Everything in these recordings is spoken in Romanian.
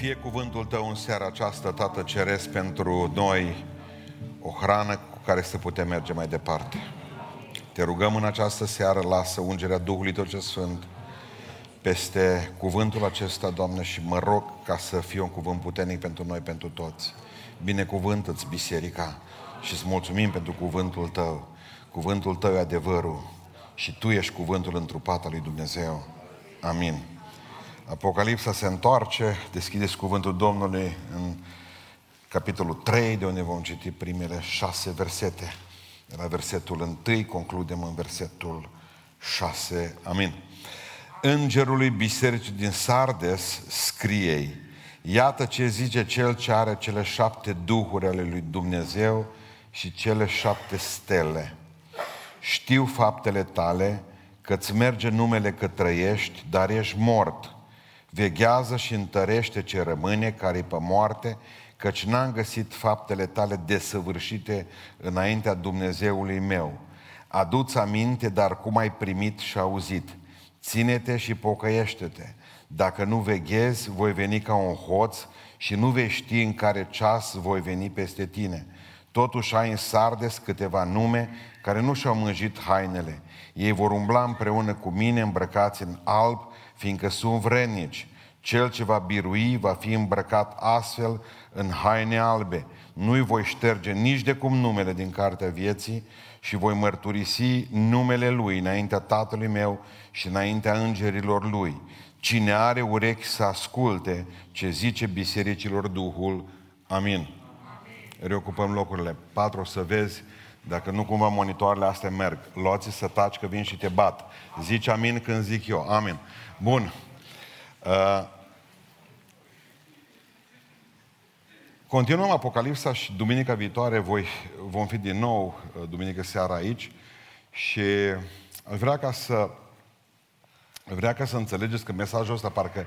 fie cuvântul Tău în seara aceasta, Tată Ceresc, pentru noi o hrană cu care să putem merge mai departe. Te rugăm în această seară, lasă ungerea Duhului Tău ce Sfânt peste cuvântul acesta, Doamne, și mă rog ca să fie un cuvânt puternic pentru noi, pentru toți. Binecuvântă-ți biserica și îți mulțumim pentru cuvântul Tău. Cuvântul Tău e adevărul și Tu ești cuvântul întrupat al lui Dumnezeu. Amin. Apocalipsa se întoarce, deschideți cuvântul Domnului în capitolul 3, de unde vom citi primele șase versete. De la versetul 1 concludem în versetul 6. Amin. Îngerului bisericii din Sardes scriei, iată ce zice cel ce are cele șapte duhuri ale lui Dumnezeu și cele șapte stele. Știu faptele tale, că-ți merge numele că trăiești, dar ești mort. Veghează și întărește ce rămâne, care pe moarte, căci n-am găsit faptele tale desăvârșite înaintea Dumnezeului meu. Adu-ți aminte, dar cum ai primit și auzit. Ține-te și pocăiește-te. Dacă nu veghezi, voi veni ca un hoț și nu vei ști în care ceas voi veni peste tine. Totuși ai în sardes câteva nume care nu și-au mânjit hainele. Ei vor umbla împreună cu mine îmbrăcați în alb, fiindcă sunt vrednici. Cel ce va birui va fi îmbrăcat astfel în haine albe. Nu-i voi șterge nici de cum numele din cartea vieții și voi mărturisi numele Lui înaintea Tatălui meu și înaintea îngerilor Lui. Cine are urechi să asculte ce zice bisericilor Duhul. Amin. Amin. Reocupăm locurile. Patru, să vezi dacă nu cumva monitoarele astea merg. Luați să taci că vin și te bat. Zici amin când zic eu. Amin. Bun. Uh, continuăm Apocalipsa și duminica viitoare voi, vom fi din nou uh, duminică seara aici și aș vrea ca să vrea ca să înțelegeți că mesajul ăsta parcă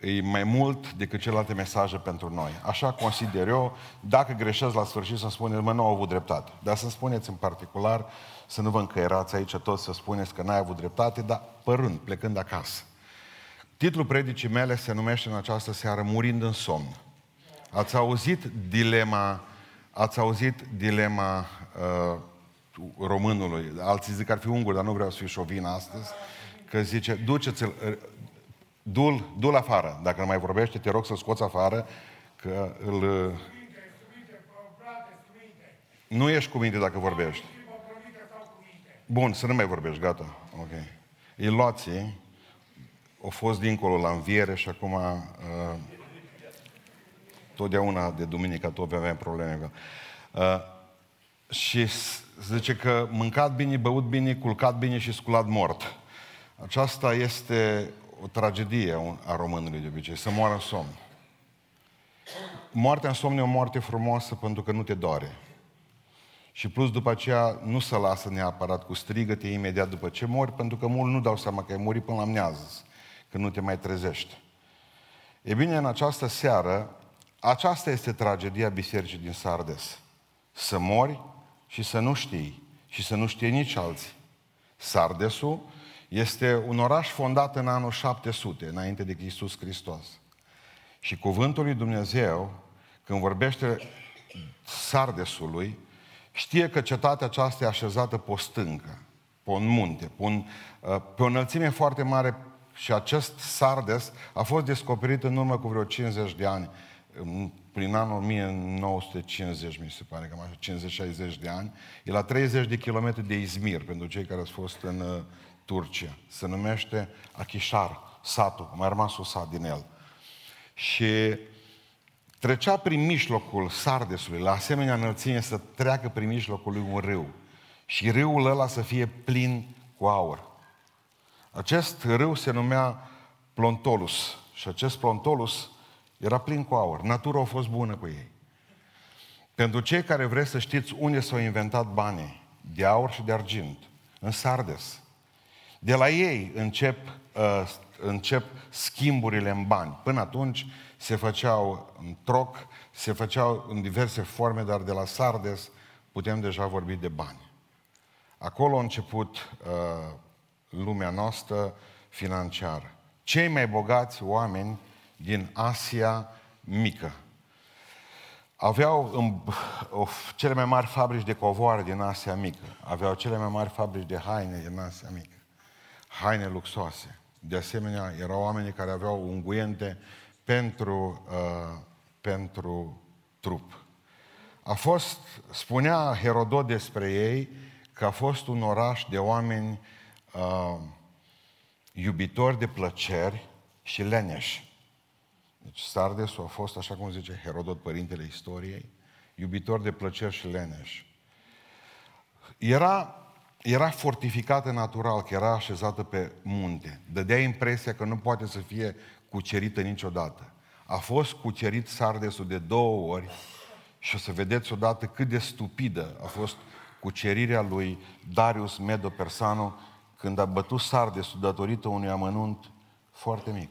e mai mult decât celelalte mesaje pentru noi. Așa consider eu, dacă greșesc la sfârșit să spuneți, mă, nu au avut dreptate. Dar să spuneți în particular, să nu vă încăierați aici toți să spuneți că n-ai avut dreptate, dar părând, plecând acasă. Titlul predicii mele se numește în această seară Murind în somn. Ați auzit dilema, ați auzit dilema uh, românului, alții zic că ar fi ungur, dar nu vreau să fiu șovin astăzi, că zice, duceți-l, du-l, du afară. Dacă nu mai vorbește, te rog să scoți afară, că îl... Nu ești cu minte dacă vorbești. Bun, să nu mai vorbești, gata. Ok. Iloții au fost dincolo la înviere și acum uh, totdeauna de duminica tot avem probleme. Uh, și zice că mâncat bine, băut bine, culcat bine și sculat mort. Aceasta este o tragedie a românului de obicei, să moară în somn. Moartea în somn e o moarte frumoasă pentru că nu te doare. Și plus după aceea nu se lasă neapărat cu strigăte imediat după ce mori, pentru că mulți nu dau seama că ai murit până la mnează, când nu te mai trezești. E bine, în această seară, aceasta este tragedia bisericii din Sardes. Să mori și să nu știi și să nu știe nici alții. Sardesul este un oraș fondat în anul 700, înainte de Iisus Hristos. Și cuvântul lui Dumnezeu, când vorbește Sardesului, știe că cetatea aceasta e așezată pe o stâncă, pe un munte, pe, un, uh, pe o înălțime foarte mare și acest Sardes a fost descoperit în urmă cu vreo 50 de ani, prin anul 1950, mi se pare, cam așa, 50-60 de ani. E la 30 de kilometri de Izmir, pentru cei care au fost în uh, Turcia. Se numește Achișar, satul, mai rămas un sat din el. Și trecea prin mijlocul Sardesului, la asemenea înălțime să treacă prin mijlocul lui un râu. Și râul ăla să fie plin cu aur. Acest râu se numea Plontolus. Și acest Plontolus era plin cu aur. Natura a fost bună cu ei. Pentru cei care vreți să știți unde s-au inventat banii, de aur și de argint, în Sardes. De la ei încep, uh, încep schimburile în bani. Până atunci se făceau în troc, se făceau în diverse forme, dar de la Sardes putem deja vorbi de bani. Acolo a început uh, lumea noastră financiară. Cei mai bogați oameni din Asia mică. Aveau în, o, cele mai mari fabrici de covoare din Asia Mică. Aveau cele mai mari fabrici de haine din Asia Mică. Haine luxoase. De asemenea, erau oameni care aveau unguente pentru, uh, pentru trup. A fost, spunea Herodot despre ei, că a fost un oraș de oameni uh, iubitori de plăceri și leneși. Deci Sardesul a fost, așa cum zice Herodot, părintele istoriei, iubitor de plăceri și leneși. Era, era fortificată natural, că era așezată pe munte. Dădea impresia că nu poate să fie cucerită niciodată. A fost cucerit Sardesul de două ori și o să vedeți odată cât de stupidă a fost cucerirea lui Darius Medo Persano când a bătut Sardesul datorită unui amănunt foarte mic.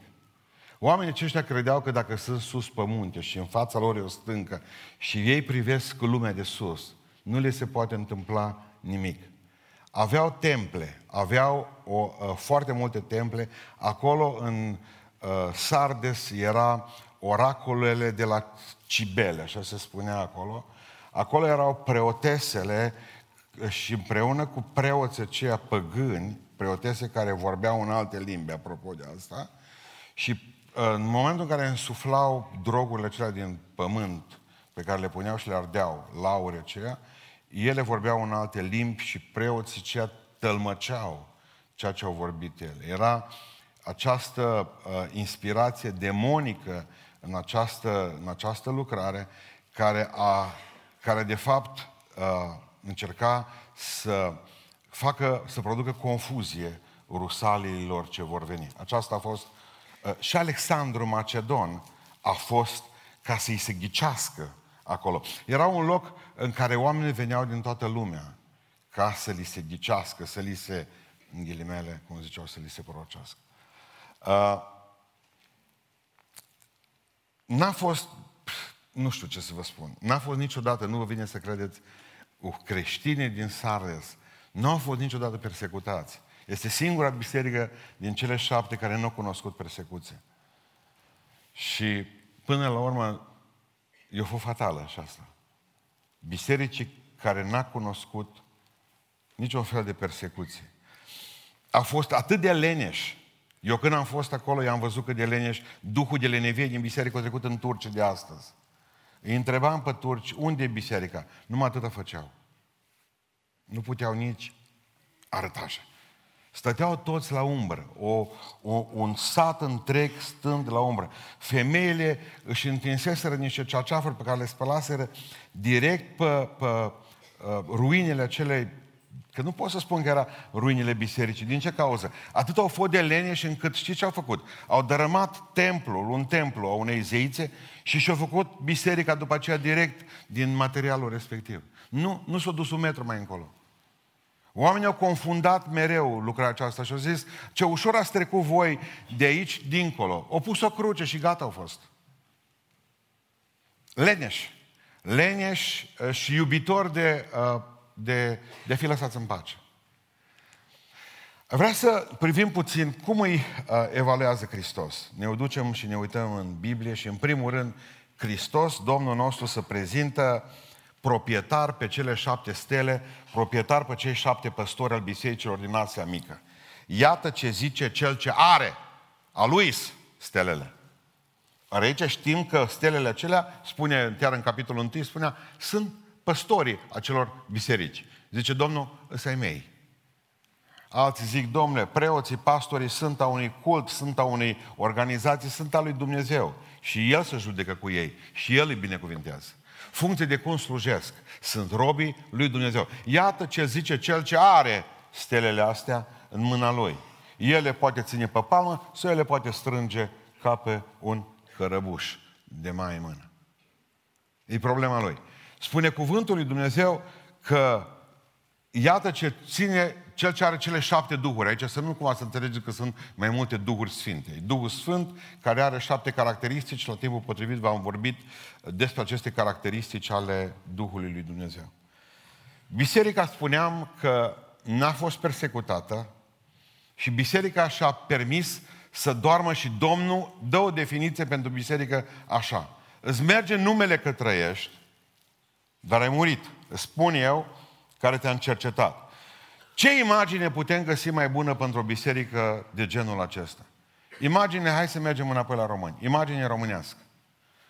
Oamenii aceștia credeau că dacă sunt sus pe munte și în fața lor e o stâncă și ei privesc lumea de sus, nu le se poate întâmpla nimic. Aveau temple, aveau o, uh, foarte multe temple. Acolo în uh, Sardes era oracolele de la Cibele, așa se spunea acolo. Acolo erau preotesele și împreună cu preoții aceia păgâni, preotese care vorbeau în alte limbi, apropo de asta, și uh, în momentul în care însuflau drogurile acelea din pământ, pe care le puneau și le ardeau, laure aceea, ele vorbeau în alte limbi și preoții aceia tălmăceau ceea ce au vorbit ele. Era această uh, inspirație demonică în această, în această lucrare care, a, care de fapt uh, încerca să facă, să producă confuzie rusaliilor ce vor veni. Aceasta a fost uh, și Alexandru Macedon a fost ca să-i se ghicească acolo. Era un loc în care oamenii veneau din toată lumea ca să li se ghicească, să li se, în ghilimele, cum ziceau, să li se prorocească. Uh, n-a fost, nu știu ce să vă spun, n-a fost niciodată, nu vă vine să credeți, creștini din Sardes nu au fost niciodată persecutați. Este singura biserică din cele șapte care nu au cunoscut persecuție. Și până la urmă, e o fost fatală și asta. Bisericii care n-a cunoscut niciun fel de persecuție. A fost atât de leneș. Eu când am fost acolo, i-am văzut că de leneș, duhul de lenevie din biserică a trecut în Turcia de astăzi. Îi întrebam pe turci, unde e biserica? Numai atâta făceau. Nu puteau nici arăta așa. Stăteau toți la umbră, o, o, un sat întreg stând la umbră. Femeile își întinseseră niște ceaceafuri pe care le spălaseră direct pe, pe uh, ruinele acelei Că nu pot să spun că era ruinile bisericii. Din ce cauză? Atât au fost de lene și încât știți ce au făcut? Au dărâmat templul, un templu a unei zeițe și și-au făcut biserica după aceea direct din materialul respectiv. Nu, nu s-a dus un metru mai încolo. Oamenii au confundat mereu lucrarea aceasta și au zis ce ușor ați trecut voi de aici dincolo. Au pus o cruce și gata au fost. Leneș. Leneș uh, și iubitor de, uh, de, de fi lăsați în pace. Vreau să privim puțin cum îi uh, evaluează Hristos. Ne ducem și ne uităm în Biblie și în primul rând Hristos, Domnul nostru, se prezintă uh, proprietar pe cele șapte stele, proprietar pe cei șapte păstori al bisericilor din Asia Mică. Iată ce zice cel ce are, a lui stelele. Ar aici știm că stelele acelea, spune chiar în capitolul 1, spunea, sunt păstorii acelor biserici. Zice Domnul, ăsta mei. Alții zic, domnule, preoții, pastorii sunt a unui cult, sunt a unei organizații, sunt a lui Dumnezeu. Și El se judecă cu ei. Și El îi binecuvintează funcție de cum slujesc. Sunt robii lui Dumnezeu. Iată ce zice cel ce are stelele astea în mâna lui. El le poate ține pe palmă sau el le poate strânge ca pe un cărăbuș de mai în mână. E problema lui. Spune cuvântul lui Dumnezeu că iată ce ține cel ce are cele șapte duhuri. Aici să nu cumva să înțelegeți că sunt mai multe duhuri sfinte. Duhul Sfânt, care are șapte caracteristici, la timpul potrivit v-am vorbit despre aceste caracteristici ale Duhului lui Dumnezeu. Biserica, spuneam că n-a fost persecutată și biserica și-a permis să doarmă și Domnul dă o definiție pentru biserică așa. îți merge numele că trăiești, dar ai murit. Îți spun eu, care te-am cercetat. Ce imagine putem găsi mai bună pentru o biserică de genul acesta? Imagine, hai să mergem înapoi la români. Imagine românească.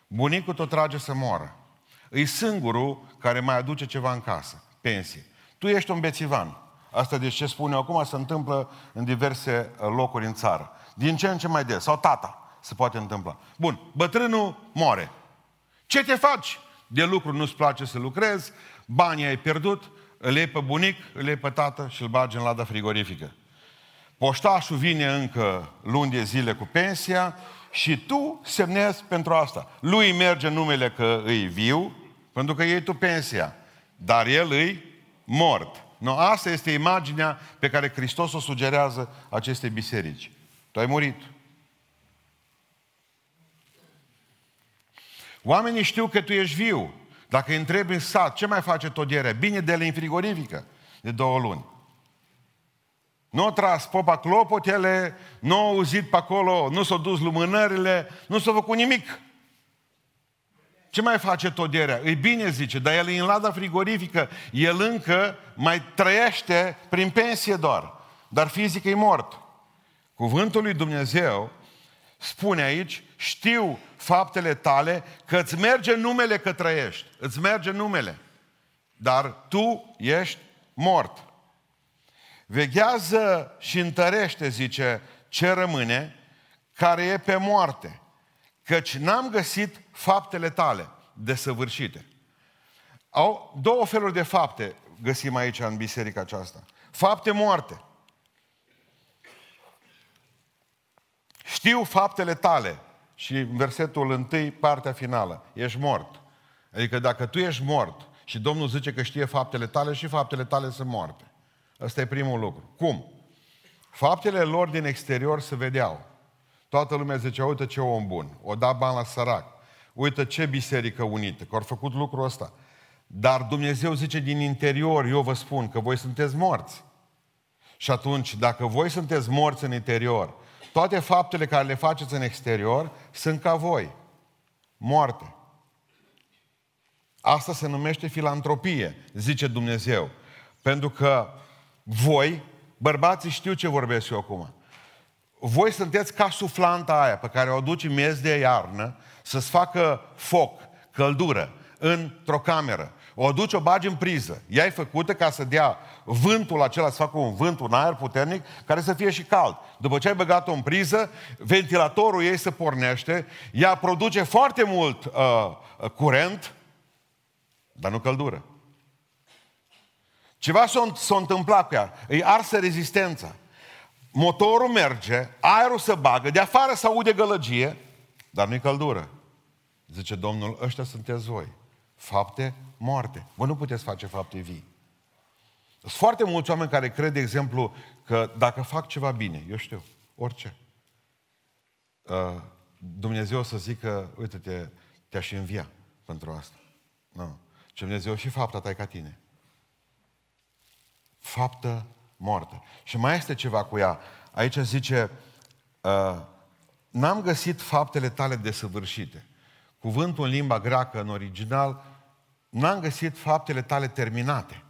Bunicul tot trage să moară. E singurul care mai aduce ceva în casă, pensie. Tu ești un bețivan. Asta de ce spune acum se întâmplă în diverse uh, locuri în țară. Din ce în ce mai des. Sau tata se poate întâmpla. Bun, bătrânul moare. Ce te faci? De lucru nu-ți place să lucrezi, banii ai pierdut, îl iei pe bunic, îl iei pe tată și îl bagi în lada frigorifică. Poștașul vine încă luni de zile cu pensia și tu semnezi pentru asta. Lui merge numele că îi viu, pentru că iei tu pensia, dar el îi mort. No, asta este imaginea pe care Hristos o sugerează acestei biserici. Tu ai murit. Oamenii știu că tu ești viu. Dacă îi întrebi în sat, ce mai face todierea? Bine de la în frigorifică de două luni. Nu au tras popa clopotele, nu au auzit pe acolo, nu s-au dus lumânările, nu s-a făcut nimic. Ce mai face todierea? Îi bine, zice, dar el e în lada frigorifică, el încă mai trăiește prin pensie doar, dar fizic e mort. Cuvântul lui Dumnezeu spune aici, știu faptele tale, că îți merge numele că trăiești. Îți merge numele. Dar tu ești mort. Veghează și întărește, zice, ce rămâne, care e pe moarte. Căci n-am găsit faptele tale desăvârșite. Au două feluri de fapte găsim aici în biserica aceasta. Fapte moarte. Știu faptele tale. Și în versetul întâi, partea finală. Ești mort. Adică dacă tu ești mort și Domnul zice că știe faptele tale și faptele tale sunt moarte. Ăsta e primul lucru. Cum? Faptele lor din exterior se vedeau. Toată lumea zicea, uite ce om bun, o da bani la sărac, uite ce biserică unită, că au făcut lucrul ăsta. Dar Dumnezeu zice din interior, eu vă spun că voi sunteți morți. Și atunci, dacă voi sunteți morți în interior toate faptele care le faceți în exterior sunt ca voi. Moarte. Asta se numește filantropie, zice Dumnezeu. Pentru că voi, bărbații, știu ce vorbesc eu acum. Voi sunteți ca suflanta aia pe care o aduci în miez de iarnă să-ți facă foc, căldură, într-o cameră. O aduci, o bagi în priză. Ea e făcută ca să dea vântul acela, să facă un vânt, un aer puternic, care să fie și cald. După ce ai băgat-o în priză, ventilatorul ei se pornește, ea produce foarte mult uh, curent, dar nu căldură. Ceva s-a, s-a întâmplat cu ea. Îi arsă rezistența. Motorul merge, aerul se bagă, de afară se aude gălăgie, dar nu-i căldură. Zice Domnul, ăștia sunteți voi. Fapte moarte. Vă nu puteți face fapte vii. Sunt foarte mulți oameni care cred, de exemplu, că dacă fac ceva bine, eu știu, orice, uh, Dumnezeu o să zică, uite-te, te-aș învia pentru asta. Nu. Ce Dumnezeu și fapta ta e ca tine. Faptă moartă. Și mai este ceva cu ea. Aici zice, uh, n-am găsit faptele tale desăvârșite. Cuvântul în limba greacă, în original, n-am găsit faptele tale terminate.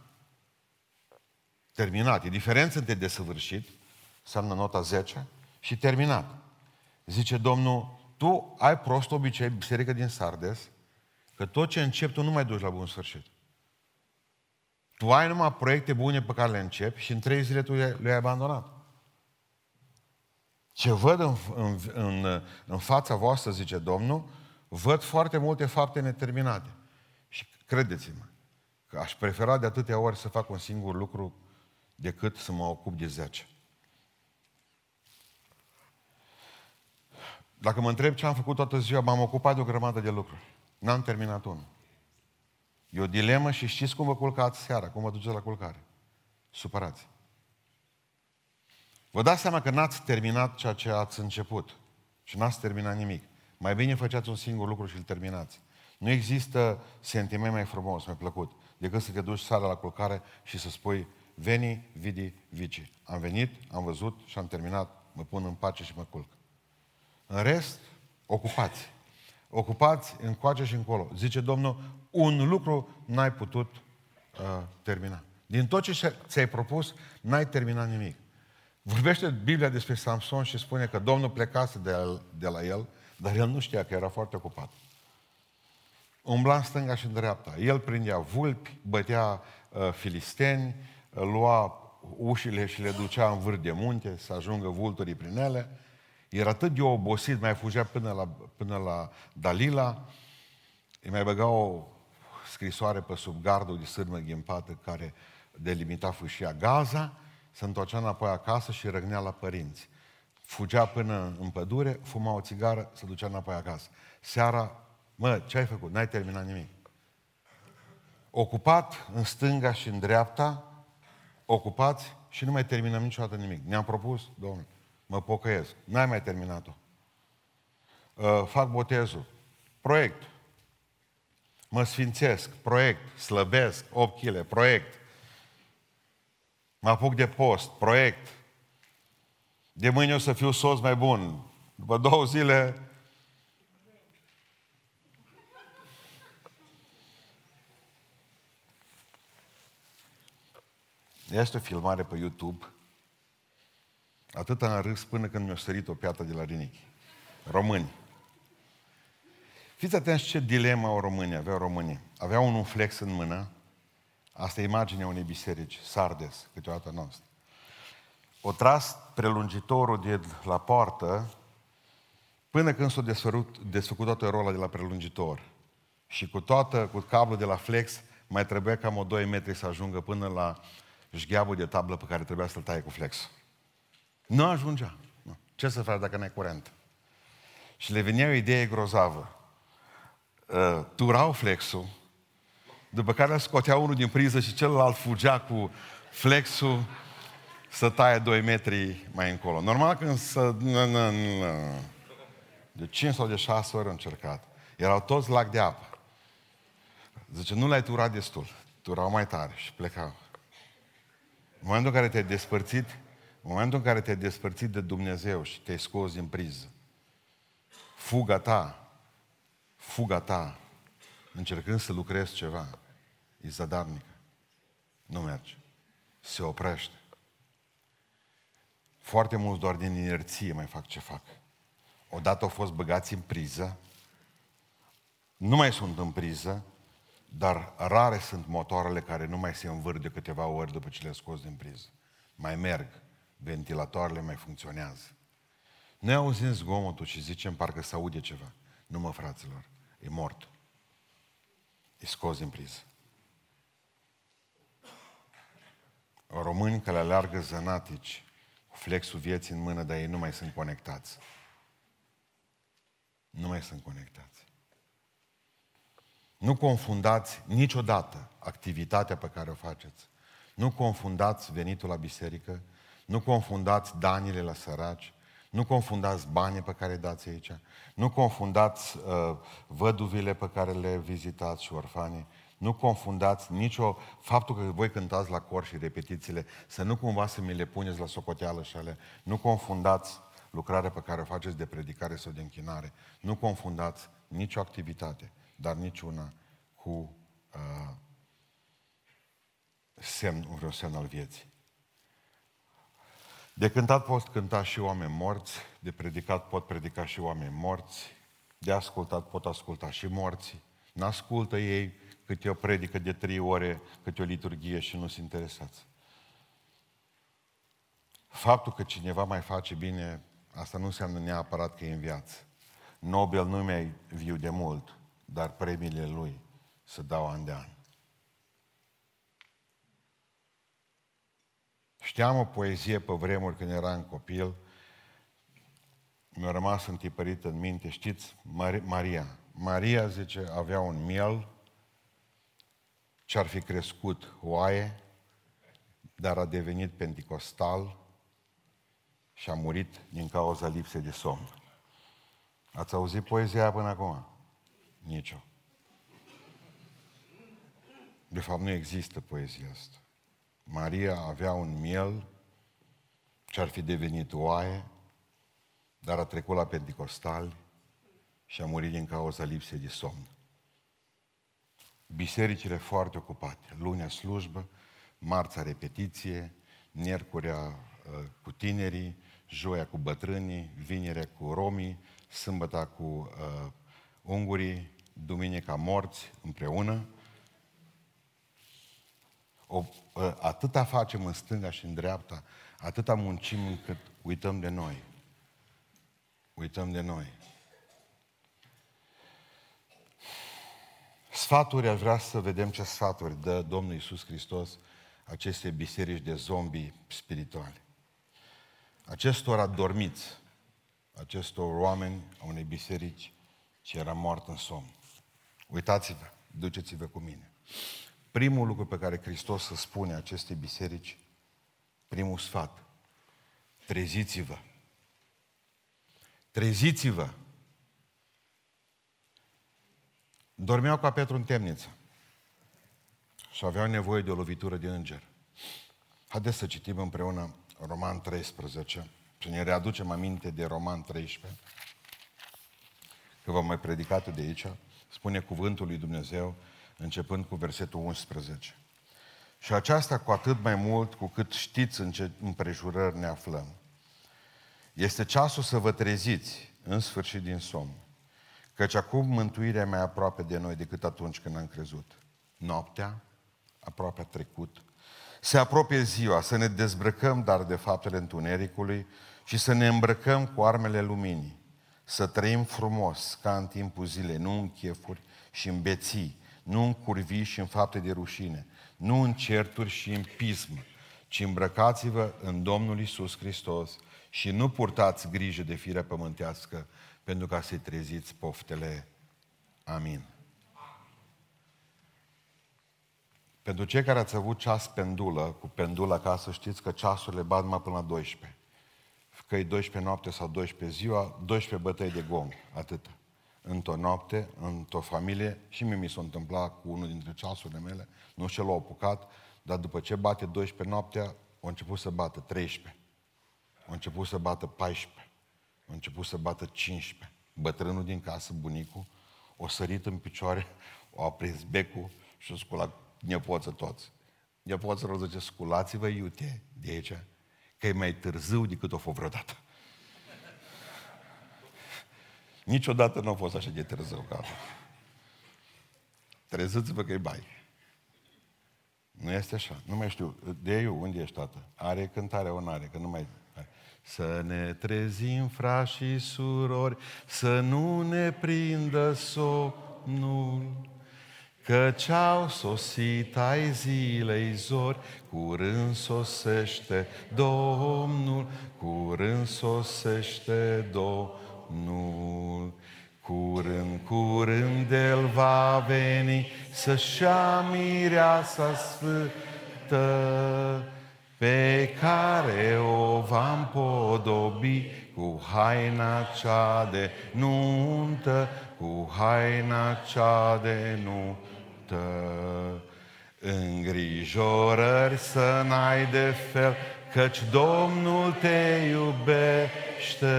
Terminat. E diferență între desăvârșit, înseamnă nota 10, și terminat. Zice Domnul, tu ai prost obicei, biserică din Sardes, că tot ce începi tu nu mai duci la bun sfârșit. Tu ai numai proiecte bune pe care le începi și în trei zile tu le-ai abandonat. Ce văd în, în, în, în fața voastră, zice Domnul, văd foarte multe fapte neterminate. Și credeți-mă, că aș prefera de atâtea ori să fac un singur lucru decât să mă ocup de zece. Dacă mă întreb ce am făcut toată ziua, m-am ocupat de o grămadă de lucruri. N-am terminat unul. E o dilemă și știți cum vă culcați seara, cum vă duceți la culcare. Supărați. Vă dați seama că n-ați terminat ceea ce ați început. Și n-ați terminat nimic. Mai bine făceați un singur lucru și îl terminați. Nu există sentiment mai frumos, mai plăcut, decât să te duci seara la culcare și să spui Veni, vidi, vici. Am venit, am văzut și am terminat, mă pun în pace și mă culc. În rest, ocupați. ocupați încoace și încolo. Zice Domnul, un lucru n-ai putut uh, termina. Din tot ce ți-ai propus, n-ai terminat nimic. Vorbește Biblia despre Samson și spune că Domnul plecase de, el, de la el, dar el nu știa că era foarte ocupat. Umbla în stânga și în dreapta. El prindea vulpi, bătea uh, filisteni, uh, lua ușile și le ducea în vârf de munte să ajungă vulturii prin ele. Era atât de obosit, mai fugea până la, până la Dalila, îi mai băga o scrisoare pe sub gardul de sârmă ghimpată care delimita fâșia Gaza, se întorcea înapoi acasă și răgnea la părinți. Fugea până în pădure, fuma o țigară, se ducea înapoi acasă. Seara, mă, ce ai făcut? N-ai terminat nimic. Ocupat în stânga și în dreapta, ocupați și nu mai terminăm niciodată nimic. Ne-am propus, domnule, mă pocăiesc. N-ai mai terminat-o. Uh, fac botezul. Proiect. Mă sfințesc. Proiect. Slăbesc. 8 kg. Proiect. Mă apuc de post. Proiect. De mâine o să fiu soț mai bun. După două zile Este o filmare pe YouTube. Atât am râs până când mi-a sărit o piată de la rinichi. Români. Fiți atenți ce dilemă au românii, aveau românii. Aveau un flex în mână, asta e imaginea unei biserici, Sardes, câteodată noastră. O tras prelungitorul de la poartă până când s-a desfăcut toată rola de la prelungitor. Și cu toată, cu cablul de la flex, mai trebuia cam o 2 metri să ajungă până la jgheabul de tablă pe care trebuia să-l taie cu flex. Nu ajungea. Nu. Ce să faci dacă n-ai curent? Și le venea o idee grozavă. Uh, turau flexul, după care îl scotea unul din priză și celălalt fugea cu flexul să taie 2 metri mai încolo. Normal când să... De 5 sau de 6 ori au încercat. Erau toți lac de apă. Zice, nu l-ai turat destul. Turau mai tare și plecau. În momentul în care te-ai despărțit, în momentul în care te-ai despărțit de Dumnezeu și te-ai scos din priză, fuga ta, fuga ta, încercând să lucrezi ceva, e zadarnică. Nu merge. Se oprește. Foarte mulți doar din inerție mai fac ce fac. Odată au fost băgați în priză, nu mai sunt în priză, dar rare sunt motoarele care nu mai se învârt de câteva ori după ce le scos din priză. Mai merg, ventilatoarele mai funcționează. Noi auzim zgomotul și zicem parcă se aude ceva. Nu mă, fraților, e mort. E scos din priză. Români care aleargă zănatici, cu flexul vieții în mână, dar ei nu mai sunt conectați. Nu mai sunt conectați. Nu confundați niciodată activitatea pe care o faceți. Nu confundați venitul la biserică, nu confundați danile la săraci, nu confundați banii pe care îi dați aici, nu confundați uh, văduvile pe care le vizitați și orfanii, nu confundați nicio faptul că voi cântați la cor și repetițiile, să nu cumva să mi le puneți la socoteală și ale. Nu confundați lucrarea pe care o faceți de predicare sau de închinare. Nu confundați nicio activitate dar niciuna cu uh, semn, un vreun semn al vieții. De cântat pot cânta și oameni morți, de predicat pot predica și oameni morți, de ascultat pot asculta și morții. N-ascultă ei câte o predică de trei ore, câte o liturghie și nu sunt interesați. Faptul că cineva mai face bine, asta nu înseamnă neapărat că e în viață. Nobel nu mai viu de mult dar premiile lui să dau an de an. Știam o poezie pe vremuri când eram copil, mi-a rămas întipărit în minte, știți, Maria. Maria, zice, avea un miel ce ar fi crescut oaie, dar a devenit penticostal și a murit din cauza lipsei de somn. Ați auzit poezia până acum? Nicio. De fapt, nu există poezia asta. Maria avea un miel ce ar fi devenit oaie, dar a trecut la Pentecostal și a murit din cauza lipsei de somn. Bisericile foarte ocupate. Lunea slujbă, marța repetiție, miercurea uh, cu tinerii, joia cu bătrânii, vinerea cu romii, sâmbăta cu uh, ungurii, duminica morți împreună. O, uh, atâta facem în stânga și în dreapta, atâta muncim încât uităm de noi. Uităm de noi. Sfaturi, aș vrea să vedem ce sfaturi dă Domnul Iisus Hristos aceste biserici de zombi spirituale. Acestor adormiți, acestor oameni a unei biserici ce era mort în somn. Uitați-vă, duceți-vă cu mine. Primul lucru pe care Hristos îl spune acestei biserici, primul sfat, treziți-vă. Treziți-vă. Dormeau ca Petru în temniță și aveau nevoie de o lovitură de înger. Haideți să citim împreună Roman 13 și ne readucem aminte de Roman 13, că v-am mai predicat de aici, spune cuvântul lui Dumnezeu, începând cu versetul 11. Și aceasta cu atât mai mult cu cât știți în ce împrejurări ne aflăm. Este ceasul să vă treziți în sfârșit din somn, căci acum mântuirea mai aproape de noi decât atunci când am crezut. Noaptea aproape a trecut, se apropie ziua, să ne dezbrăcăm dar de faptele întunericului și să ne îmbrăcăm cu armele luminii, să trăim frumos ca în timpul zilei, nu în chefuri și în beții, nu în curvii și în fapte de rușine, nu în certuri și în pism, ci îmbrăcați-vă în Domnul Isus Hristos și nu purtați grijă de firea pământească pentru ca să-i treziți poftele. Amin. Pentru cei care ați avut ceas pendulă, cu pendulă acasă, știți că ceasurile bat numai până la 12. Că e 12 noapte sau 12 ziua, 12 bătăi de gong, atât. Într-o noapte, într-o familie, și mie mi s-a întâmplat cu unul dintre ceasurile mele, nu și l-a apucat, dar după ce bate 12 noaptea, a început să bată 13. A început să bată 14. A început să bată 15. Bătrânul din casă, bunicul, o sărit în picioare, o aprins becul și o sculat nepoță toți. Nepoță zice, sculați-vă iute de aici, că e mai târziu decât o fost vreodată. Niciodată nu a fost așa de târziu ca acum. Treziți-vă că e bai. Nu este așa. Nu mai știu. De eu, unde ești, tată? Are cântare, o are, că nu mai... Să ne trezim, frați și surori, să nu ne prindă somnul. Căci au sosit ai zilei zori, curând sosește Domnul, curând sosește Domnul. Curând, curând El va veni să-și mireasa sfântă, pe care o va împodobi cu haina cea de nuntă, cu haina cea de nuntă multă. Îngrijorări să n-ai de fel, căci Domnul te iubește.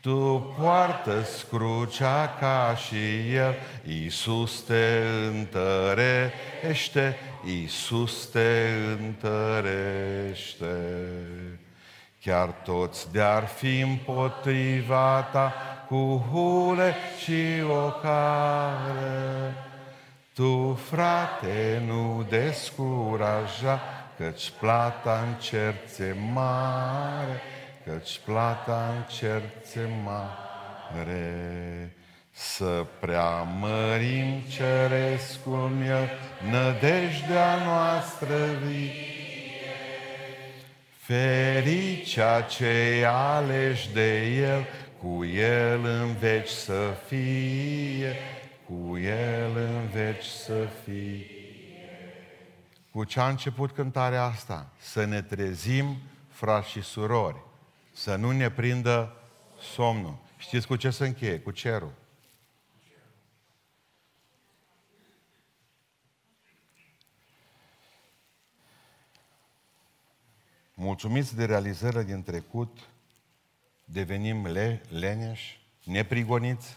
Tu poartă scrucea ca și El, Iisus te întărește, Iisus te întărește. Chiar toți de-ar fi împotriva ta cu hule și ocare, tu, frate, nu descuraja, căci plata în cerțe mare, căci plata în cerțe mare. Să preamărim cerescul meu, nădejdea noastră vie. Fericea cei aleși de El, cu El în veci să fie, cu El în veci să fie. Cu ce a început cântarea asta? Să ne trezim, frați și surori, să nu ne prindă somnul. Știți cu ce se încheie? Cu cerul. Mulțumiți de realizările din trecut, devenim le- leneși, neprigoniți.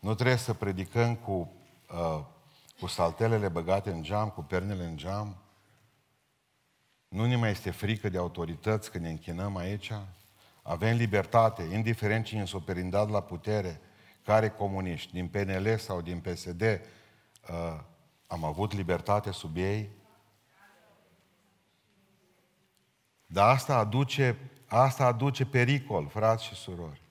Nu trebuie să predicăm cu, uh, cu saltelele băgate în geam, cu pernele în geam. Nu ne mai este frică de autorități când ne închinăm aici. Avem libertate, indiferent cine s-a perindat la putere, care comuniști, din PNL sau din PSD, uh, am avut libertate sub ei. Dar asta aduce, asta aduce pericol, frați și surori.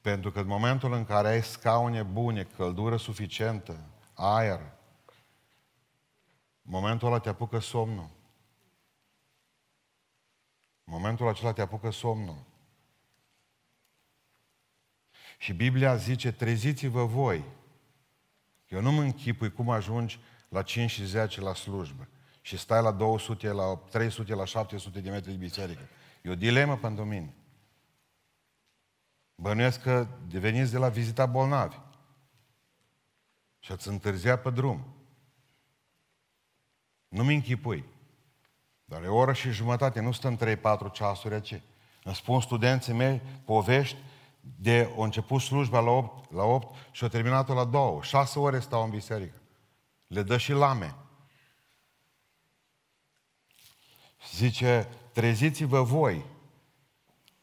Pentru că în momentul în care ai scaune bune, căldură suficientă, aer, în momentul ăla te apucă somnul. În momentul acela te apucă somnul. Și Biblia zice, treziți-vă voi. Eu nu mă închipui cum ajungi la 5 și 10 la slujbă și stai la 200, la 300, la 700 de metri de biserică. E o dilemă pentru mine. Bănuiesc că veniți de la vizita bolnavi și ați întârziat pe drum. Nu-mi închipui. Dar e o oră și jumătate, nu stăm 3-4 ceasuri aici. Îmi spun studenții mei povești de a început slujba la 8, la 8 și a terminat-o la 2. 6 ore stau în biserică. Le dă și lame. Zice, treziți-vă voi.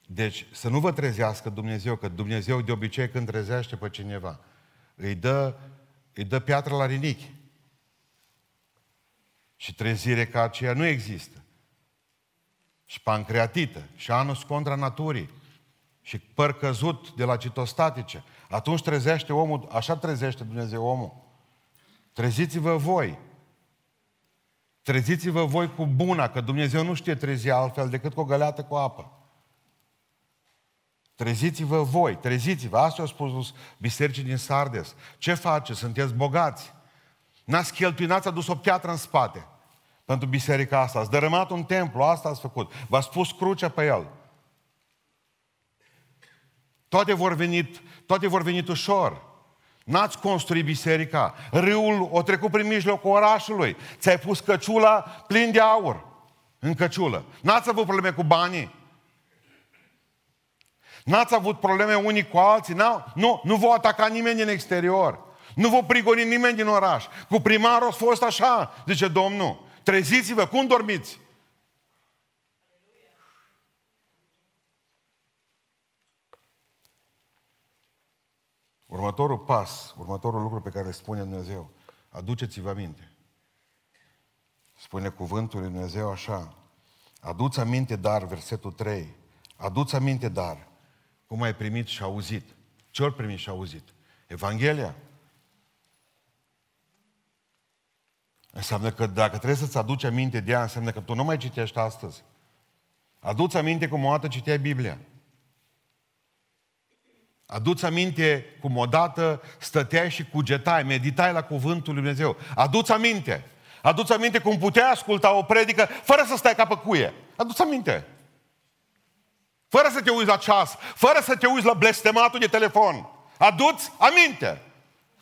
Deci să nu vă trezească Dumnezeu, că Dumnezeu de obicei când trezește pe cineva, îi dă, îi dă piatră la rinichi. Și trezire ca aceea nu există. Și pancreatită, și anus contra naturii, și păr căzut de la citostatice. Atunci trezește omul, așa trezește Dumnezeu omul. Treziți-vă voi. Treziți-vă voi cu buna, că Dumnezeu nu știe trezi altfel decât cu o găleată cu apă. Treziți-vă voi, treziți-vă. Asta a spus bisericii din Sardes. Ce face? Sunteți bogați. N-ați cheltuit, n-ați adus o piatră în spate pentru biserica asta. Ați dărâmat un templu, asta ați făcut. V-ați pus crucea pe el. Toate vor veni, toate vor veni ușor. N-ați construit biserica. Râul o trecut prin mijlocul orașului. Ți-ai pus căciula plin de aur în căciulă. N-ați avut probleme cu banii. N-ați avut probleme unii cu alții. N-au, nu, nu vă ataca nimeni din exterior. Nu vă prigoni nimeni din oraș. Cu primarul a fost așa, zice Domnul. Treziți-vă, cum dormiți? Următorul pas, următorul lucru pe care spune Dumnezeu, aduceți-vă aminte. Spune cuvântul lui Dumnezeu așa, aduți aminte dar, versetul 3, aduți aminte dar, cum ai primit și auzit. Ce ori primit și auzit? Evanghelia. Înseamnă că dacă trebuie să-ți aduci aminte de ea, înseamnă că tu nu mai citești astăzi. Aduți aminte cum o dată citeai Biblia. Aduți aminte cum odată stăteai și cugetai, meditai la cuvântul lui Dumnezeu. Aduți aminte. Aduți aminte cum puteai asculta o predică fără să stai ca pe cuie. Aduți aminte. Fără să te uiți la ceas, fără să te uiți la blestematul de telefon. Aduți aminte.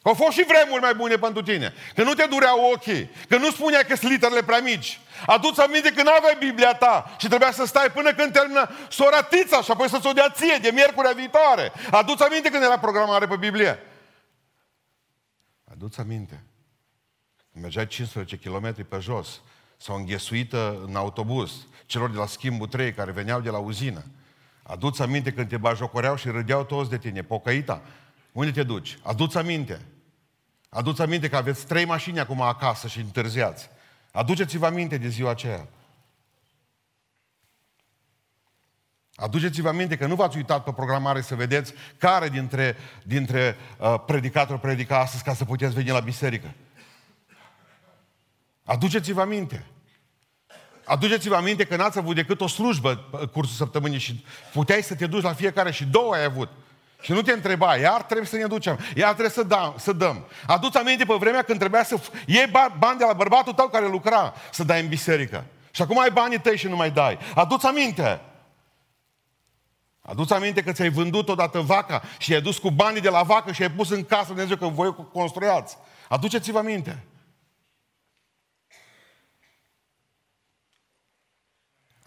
Au fost și vremuri mai bune pentru tine. Că nu te dureau ochii. Că nu spunea că sunt literele prea mici. Aduți aminte că nu aveai Biblia ta și trebuia să stai până când termină soratița și apoi să-ți o dea ție de miercurea viitoare. Aduți aminte când era programare pe Biblie. Aduți aminte. Când mergeai 15 km pe jos sau înghesuită în autobuz celor de la schimbul 3 care veneau de la uzină. Aduți aminte când te bajocoreau și râdeau toți de tine, pocăita. Unde te duci? Aduți aminte. Aduți aminte că aveți trei mașini acum acasă și întârziați. Aduceți-vă aminte de ziua aceea. Aduceți-vă aminte că nu v-ați uitat pe programare să vedeți care dintre, dintre uh, predicatori predica astăzi ca să puteți veni la biserică. Aduceți-vă aminte. Aduceți-vă aminte că n-ați avut decât o slujbă uh, cursul săptămânii și puteai să te duci la fiecare și două ai avut. Și nu te întreba, iar trebuie să ne ducem, iar trebuie să, da, să dăm. Aduți aminte pe vremea când trebuia să iei bani de la bărbatul tău care lucra să dai în biserică. Și acum ai banii tăi și nu mai dai. Aduți aminte. Aduți aminte că ți-ai vândut odată vaca și ai dus cu banii de la vacă și ai pus în casă Dumnezeu că voi construiați. Aduceți-vă aminte.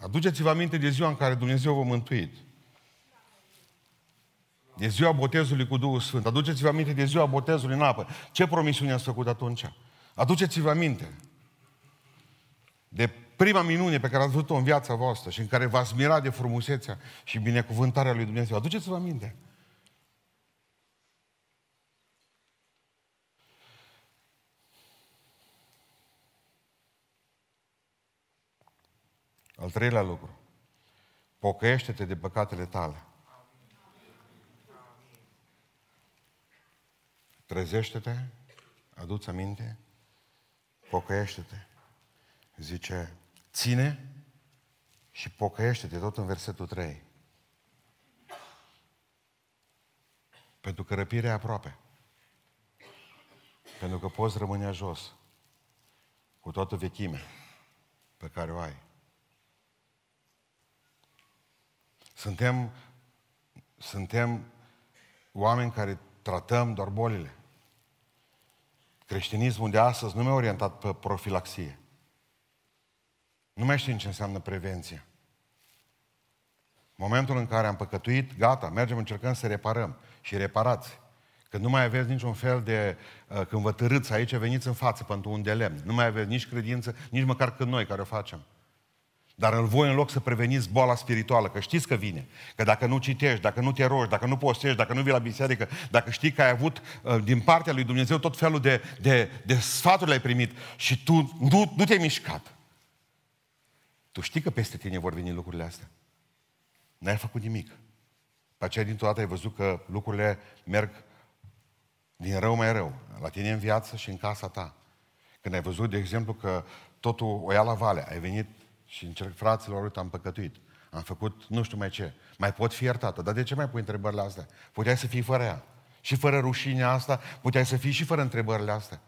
Aduceți-vă aminte de ziua în care Dumnezeu v-a mântuit. E ziua botezului cu Duhul Sfânt. Aduceți-vă aminte de ziua botezului în apă. Ce promisiune ați făcut atunci? Aduceți-vă aminte de prima minune pe care ați văzut-o în viața voastră și în care v-ați mirat de frumusețea și binecuvântarea lui Dumnezeu. Aduceți-vă aminte. Al treilea lucru. Pocăiește-te de păcatele tale. Trezește-te, aduți aminte, pocăiește-te. Zice, ține și pocăiește-te, tot în versetul 3. Pentru că răpirea e aproape. Pentru că poți rămâne jos cu toată vechimea pe care o ai. Suntem, suntem oameni care tratăm doar bolile. Creștinismul de astăzi nu mai e orientat pe profilaxie. Nu mai știm ce înseamnă prevenție. Momentul în care am păcătuit, gata, mergem, încercăm să reparăm. Și reparați. Când nu mai aveți niciun fel de... Uh, când vă târâți aici, veniți în față pentru un de lemn. Nu mai aveți nici credință, nici măcar când noi care o facem. Dar îl voi în loc să preveniți boala spirituală, că știți că vine. Că dacă nu citești, dacă nu te rogi, dacă nu postești, dacă nu vii la biserică, dacă știi că ai avut uh, din partea lui Dumnezeu tot felul de, de, de sfaturi le-ai primit și tu nu, nu te-ai mișcat. Tu știi că peste tine vor veni lucrurile astea. N-ai făcut nimic. Pe aceea dintr-o dată ai văzut că lucrurile merg din rău mai rău. La tine în viață și în casa ta. Când ai văzut, de exemplu, că totul o ia la vale, ai venit și încerc, fraților, uite, am păcătuit. Am făcut nu știu mai ce. Mai pot fi iertată. Dar de ce mai pui întrebările astea? Puteai să fii fără ea. Și fără rușinea asta, puteai să fii și fără întrebările astea.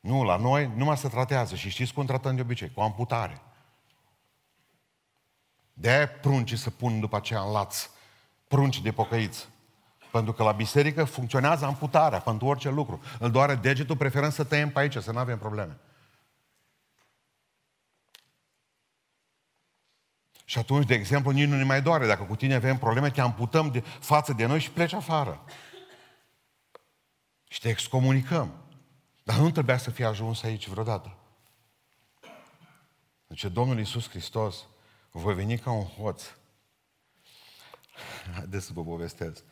Nu, la noi numai se tratează. Și știți cum tratăm de obicei? Cu amputare. De-aia pruncii să pun după aceea în laț. Prunci de pocăiți. Pentru că la biserică funcționează amputarea pentru orice lucru. Îl doare degetul, preferăm să tăiem pe aici, să nu avem probleme. Și atunci, de exemplu, nici nu ne mai doare. Dacă cu tine avem probleme, te amputăm de față de noi și pleci afară. Și te excomunicăm. Dar nu trebuia să fie ajuns aici vreodată. Deci Domnul Iisus Hristos, voi veni ca un hoț. Haideți să vă povestesc.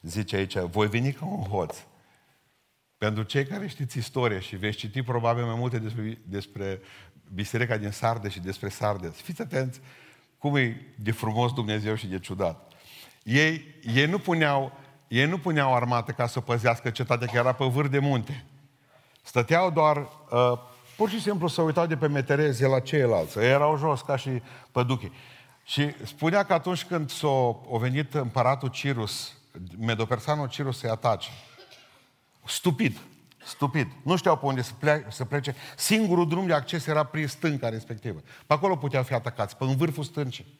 Zice aici, voi veni ca un hoț. Pentru cei care știți istorie și veți citi probabil mai multe despre, despre biserica din Sardes și despre Sardes. Fiți atenți cum e de frumos Dumnezeu și de ciudat. Ei, ei, nu puneau, ei nu puneau armată ca să păzească cetatea, că era pe vârf de munte. Stăteau doar, uh, pur și simplu să uitau de pe metereze la ceilalți. Ei erau jos ca și păduchii. Și spunea că atunci când s-a o venit împăratul Cirus, Medopersanul Cirus să-i atace, stupid, Stupid. Nu știau pe unde să, plece, să plece. Singurul drum de acces era prin stânca respectivă. Pe acolo puteau fi atacați, pe în vârful stâncii.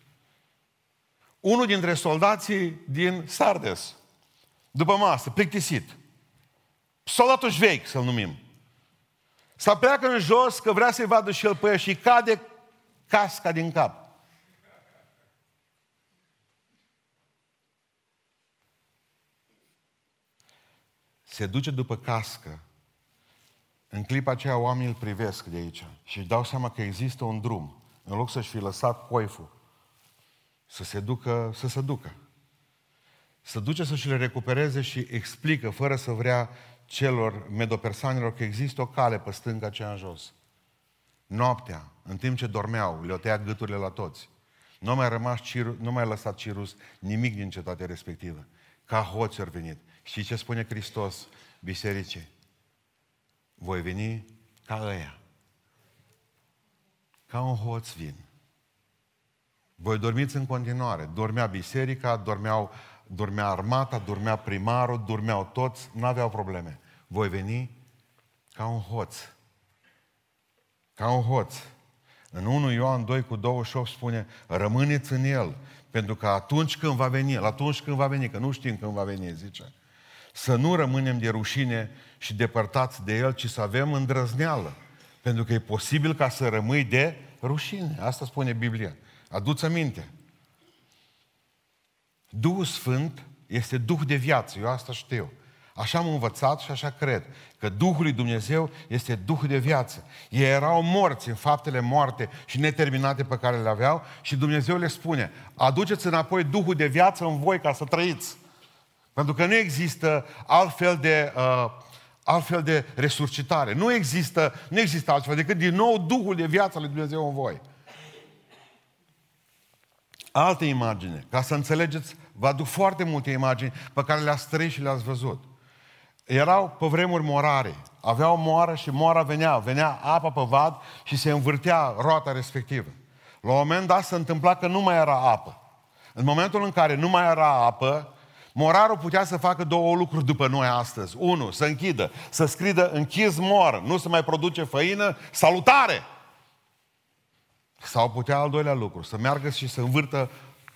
Unul dintre soldații din Sardes, după masă, plictisit, soldatul vechi, să-l numim, să pleacă în jos că vrea să-i vadă și el pe ea și cade casca din cap. Se duce după cască în clipa aceea oamenii îl privesc de aici și își dau seama că există un drum. În loc să-și fi lăsat coiful să se ducă, să se ducă. Să duce să-și le recupereze și explică, fără să vrea celor medopersanilor, că există o cale pe stânga aceea în jos. Noaptea, în timp ce dormeau, le-au tăiat gâturile la toți. Nu mai rămas Ciru, nu mai lăsat Cirus nimic din cetatea respectivă. Ca hoți au venit. Și ce spune Hristos bisericii? Voi veni ca ăia. Ca un hoț vin. Voi dormiți în continuare. Dormea biserica, dormeau, dormea armata, dormea primarul, dormeau toți, nu aveau probleme. Voi veni ca un hoț. Ca un hoț. În 1 Ioan 2 cu 28 spune, rămâneți în el, pentru că atunci când va veni, atunci când va veni, că nu știm când va veni, zice, să nu rămânem de rușine și depărtați de El, ci să avem îndrăzneală. Pentru că e posibil ca să rămâi de rușine. Asta spune Biblia. Aduți aminte. Duhul Sfânt este Duh de viață, eu asta știu. Așa am învățat și așa cred, că Duhul lui Dumnezeu este Duh de viață. Ei erau morți în faptele moarte și neterminate pe care le aveau și Dumnezeu le spune, aduceți înapoi Duhul de viață în voi ca să trăiți. Pentru că nu există altfel de, uh, altfel de resuscitare. Nu există, nu există altfel decât din nou Duhul de viață lui Dumnezeu în voi. Altă imagine, ca să înțelegeți, vă aduc foarte multe imagini pe care le-ați trăit și le-ați văzut. Erau pe vremuri morare. Aveau moară și moara venea. Venea apa pe vad și se învârtea roata respectivă. La un moment dat se întâmpla că nu mai era apă. În momentul în care nu mai era apă, morarul putea să facă două lucruri după noi astăzi. Unu, să închidă, să scridă închis mor, nu se mai produce făină, salutare! Sau putea al doilea lucru, să meargă și să învârtă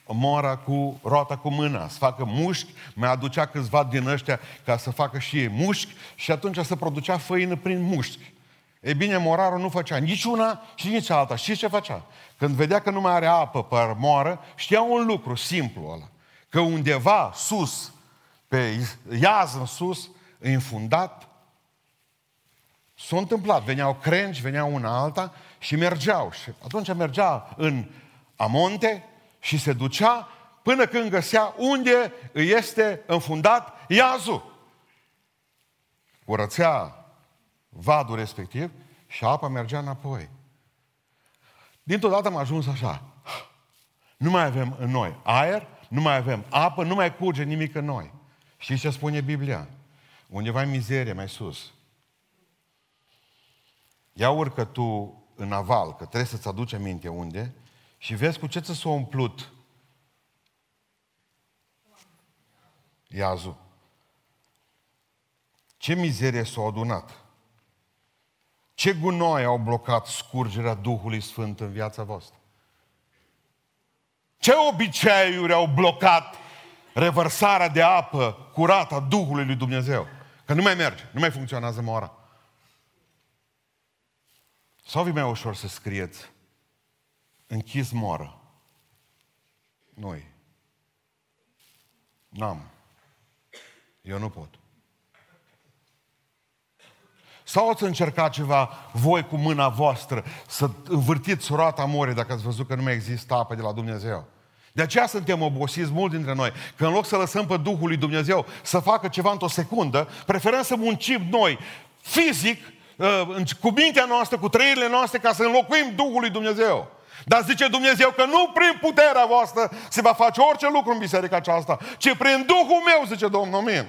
mora cu roata cu mâna, să facă mușchi, mai aducea câțiva din ăștia ca să facă și ei mușchi și atunci se producea făină prin mușchi. E bine, morarul nu făcea nici una și nici alta. Și ce făcea? Când vedea că nu mai are apă pe moară, știa un lucru simplu ăla. Că undeva sus, pe iaz în sus, înfundat, s-a întâmplat. Veneau crengi, veneau una alta și mergeau. Și atunci mergea în amonte și se ducea până când găsea unde îi este înfundat iazul. Curățea vadul respectiv și apa mergea înapoi. Dintr-o dată am ajuns așa. Nu mai avem în noi aer, nu mai avem apă, nu mai curge nimic în noi. Știți ce spune Biblia? Undeva în mizerie, mai sus. Ia urcă tu în aval, că trebuie să-ți aduci aminte unde, și vezi cu ce ți s-a umplut iazul. Ce mizerie s-a adunat. Ce gunoi au blocat scurgerea Duhului Sfânt în viața voastră. Ce obiceiuri au blocat revărsarea de apă curată a Duhului lui Dumnezeu? Că nu mai merge, nu mai funcționează mora. Sau vi mai ușor să scrieți închis moră. Noi. N-am. Eu nu pot. Sau ați încercat ceva voi cu mâna voastră să învârtiți roata morii dacă ați văzut că nu mai există apă de la Dumnezeu? De aceea suntem obosiți mult dintre noi. Că în loc să lăsăm pe Duhul lui Dumnezeu să facă ceva într-o secundă, preferăm să muncim noi fizic, uh, cu mintea noastră, cu trăirile noastre, ca să înlocuim Duhul lui Dumnezeu. Dar zice Dumnezeu că nu prin puterea voastră se va face orice lucru în biserica aceasta, ci prin Duhul meu, zice Domnul, amin.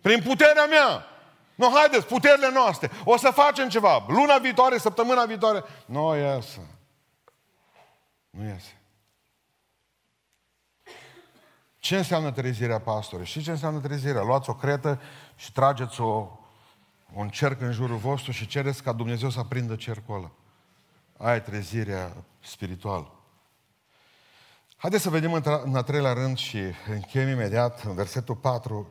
Prin puterea mea. Nu, haideți, puterile noastre. O să facem ceva. Luna viitoare, săptămâna viitoare. Nu iasă. Nu iese. Ce înseamnă trezirea pastorului? Și ce înseamnă trezirea? Luați o cretă și trageți o, un cerc în jurul vostru și cereți ca Dumnezeu să aprindă cercul ăla. Aia e trezirea spirituală. Haideți să vedem în a treilea rând și încheiem imediat în versetul 4.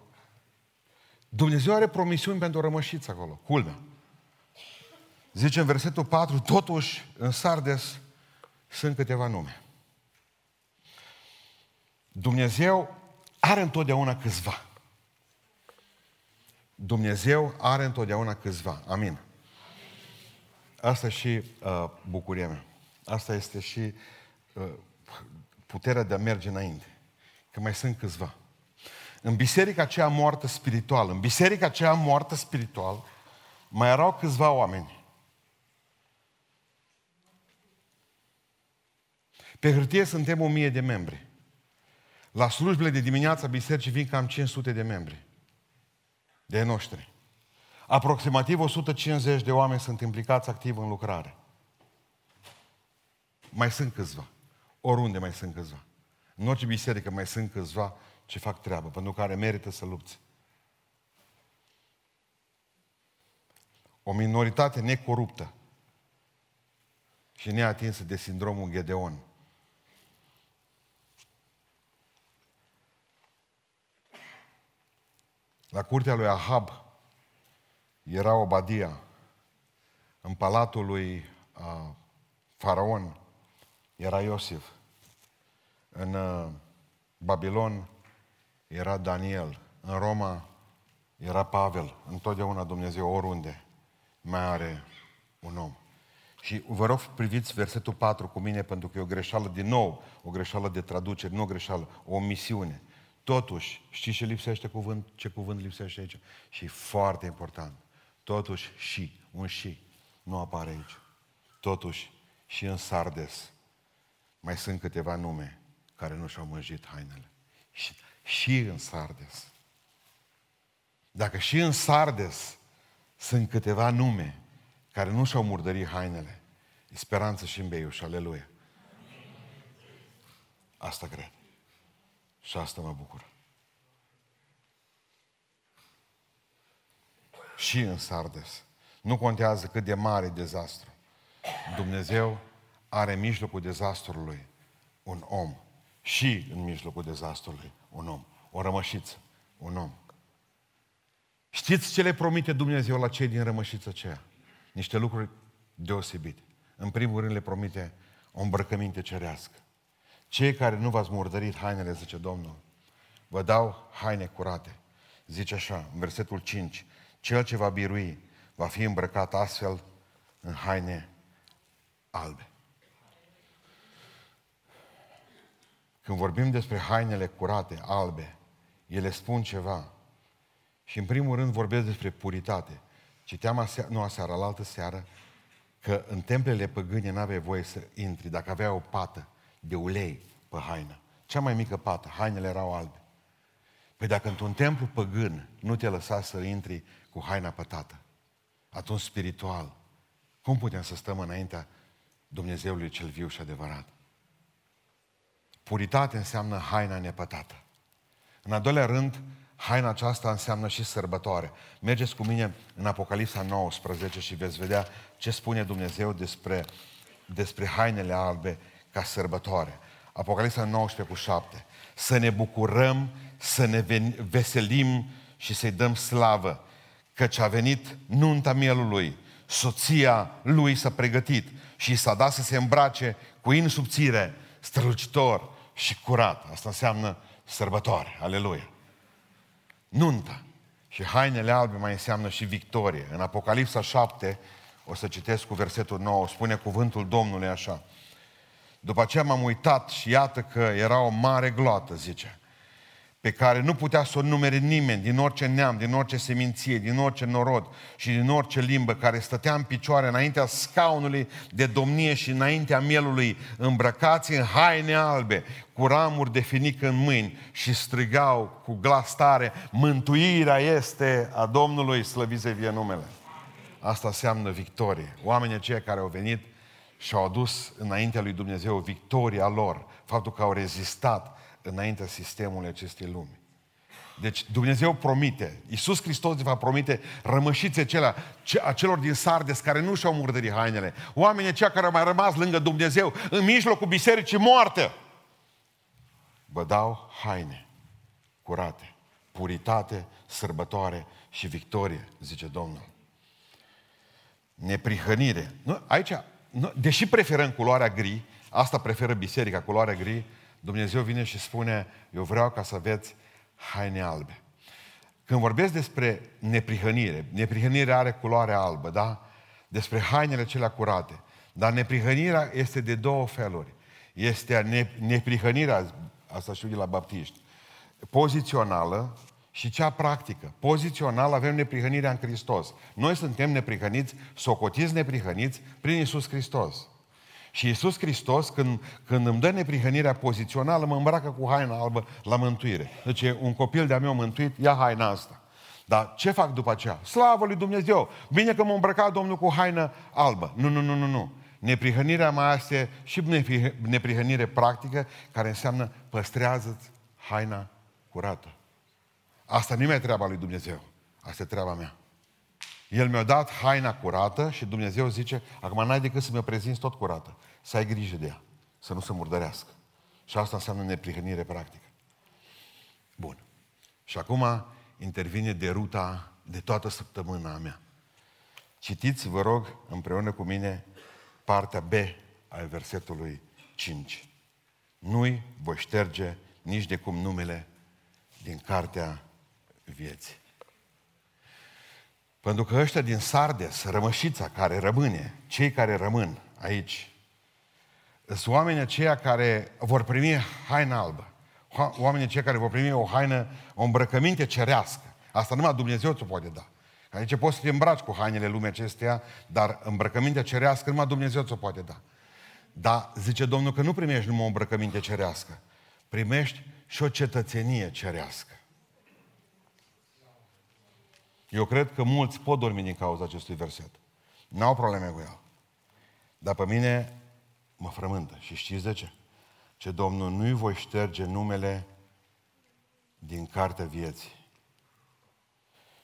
Dumnezeu are promisiuni pentru rămășiți acolo, culmea. Zice în versetul 4, totuși în Sardes sunt câteva nume. Dumnezeu are întotdeauna câțiva. Dumnezeu are întotdeauna câțiva. Amin. Asta și uh, bucuria mea. Asta este și uh, puterea de a merge înainte. Că mai sunt câțiva. În biserica aceea moartă spirituală, în biserica aceea moartă spiritual, mai erau câțiva oameni. Pe hârtie suntem o mie de membri. La slujbele de dimineață bisericii vin cam 500 de membri. De noștri. Aproximativ 150 de oameni sunt implicați activ în lucrare. Mai sunt câțiva. Oriunde mai sunt câțiva. În orice biserică mai sunt câțiva ce fac treabă, pentru care merită să lupți. O minoritate necoruptă și neatinsă de sindromul Gedeon. La curtea lui Ahab era Obadia. În palatul lui uh, Faraon era Iosif. În uh, Babilon era Daniel. În Roma era Pavel. Întotdeauna Dumnezeu, oriunde, mai are un om. Și vă rog, priviți versetul 4 cu mine, pentru că e o greșeală din nou, o greșeală de traducere, nu o greșeală, o misiune. Totuși, știți ce lipsește cuvânt? Ce cuvânt lipsește aici? Și e foarte important. Totuși, și, un și, nu apare aici. Totuși, și în Sardes mai sunt câteva nume care nu și-au mânjit hainele. Și, și în Sardes. Dacă și în Sardes sunt câteva nume care nu și-au murdărit hainele, e speranță și în Beiuș, aleluia. Asta cred. Și asta mă bucur. Și în Sardes. Nu contează cât de mare dezastru. Dumnezeu are în mijlocul dezastrului un om. Și în mijlocul dezastrului un om. O rămășiță. Un om. Știți ce le promite Dumnezeu la cei din rămășița aceea? Niște lucruri deosebite. În primul rând le promite o îmbrăcăminte cerească. Cei care nu v-ați murdărit hainele, zice Domnul, vă dau haine curate. Zice așa, în versetul 5, cel ce va birui va fi îmbrăcat astfel în haine albe. Când vorbim despre hainele curate, albe, ele spun ceva. Și în primul rând vorbesc despre puritate. Citeam aseară, nu aseară, la altă seară, că în templele păgâne n-aveai voie să intri dacă avea o pată de ulei pe haină. Cea mai mică pată, hainele erau albe. Păi dacă într-un templu păgân nu te lăsa să intri cu haina pătată, atunci spiritual, cum putem să stăm înaintea Dumnezeului cel viu și adevărat? Puritate înseamnă haina nepătată. În al doilea rând, haina aceasta înseamnă și sărbătoare. Mergeți cu mine în Apocalipsa 19 și veți vedea ce spune Dumnezeu despre, despre hainele albe ca sărbătoare. Apocalipsa 19 cu 7. Să ne bucurăm, să ne veselim și să-i dăm slavă, căci a venit nunta mielului, soția lui s-a pregătit și s-a dat să se îmbrace cu in subțire, strălucitor și curat. Asta înseamnă sărbătoare. Aleluia! Nunta. Și hainele albe mai înseamnă și victorie. În Apocalipsa 7, o să citesc cu versetul 9, spune cuvântul Domnului așa. După aceea m-am uitat și iată că era o mare gloată, zice, pe care nu putea să o numere nimeni din orice neam, din orice seminție, din orice norod și din orice limbă care stătea în picioare înaintea scaunului de domnie și înaintea mielului, îmbrăcați în haine albe, cu ramuri de finică în mâini și strigau cu glas tare, mântuirea este a Domnului, slăvize vie numele. Asta înseamnă victorie. Oamenii aceia care au venit și au adus înaintea lui Dumnezeu victoria lor, faptul că au rezistat înaintea sistemului acestei lumi. Deci Dumnezeu promite, Iisus Hristos va promite rămășițe celea, a celor din Sardes care nu și-au murdărit hainele, oamenii aceia care au mai rămas lângă Dumnezeu, în mijlocul bisericii moarte. Vă dau haine curate, puritate, sărbătoare și victorie, zice Domnul. Neprihănire. Nu, aici deși preferăm culoarea gri, asta preferă biserica, culoarea gri, Dumnezeu vine și spune, eu vreau ca să aveți haine albe. Când vorbesc despre neprihănire, neprihănirea are culoare albă, da? Despre hainele cele curate. Dar neprihănirea este de două feluri. Este ne, neprihănirea, asta știu de la baptiști, pozițională și cea practică. Pozițional avem neprihănirea în Hristos. Noi suntem neprihăniți, socotiți neprihăniți prin Isus Hristos. Și Iisus Hristos, când, când îmi dă neprihănirea pozițională, mă îmbracă cu haina albă la mântuire. Deci un copil de-a meu mântuit, ia haina asta. Dar ce fac după aceea? Slavă lui Dumnezeu! Bine că m-a îmbrăcat Domnul cu haină albă. Nu, nu, nu, nu, nu. Neprihănirea mai este și neprihănire practică, care înseamnă păstrează-ți haina curată. Asta nu e treaba lui Dumnezeu. Asta e treaba mea. El mi-a dat haina curată și Dumnezeu zice, acum n-ai decât să mi-o prezinți tot curată. Să ai grijă de ea, să nu se murdărească. Și asta înseamnă neprihănire practică. Bun. Și acum intervine de ruta de toată săptămâna mea. Citiți, vă rog, împreună cu mine, partea B a versetului 5. Nu-i voi șterge nici de cum numele din cartea vieții. Pentru că ăștia din Sardes, rămășița care rămâne, cei care rămân aici, sunt oamenii aceia care vor primi haină albă. Oamenii aceia care vor primi o haină, o îmbrăcăminte cerească. Asta numai Dumnezeu ți-o poate da. Aici poți să te îmbraci cu hainele lumii acesteia, dar îmbrăcămintea cerească numai Dumnezeu ți-o poate da. Dar zice Domnul că nu primești numai o îmbrăcăminte cerească, primești și o cetățenie cerească. Eu cred că mulți pot dormi din cauza acestui verset. N-au probleme cu el. Dar pe mine mă frământă. Și știți de ce? Ce Domnul nu-i voi șterge numele din cartea vieții.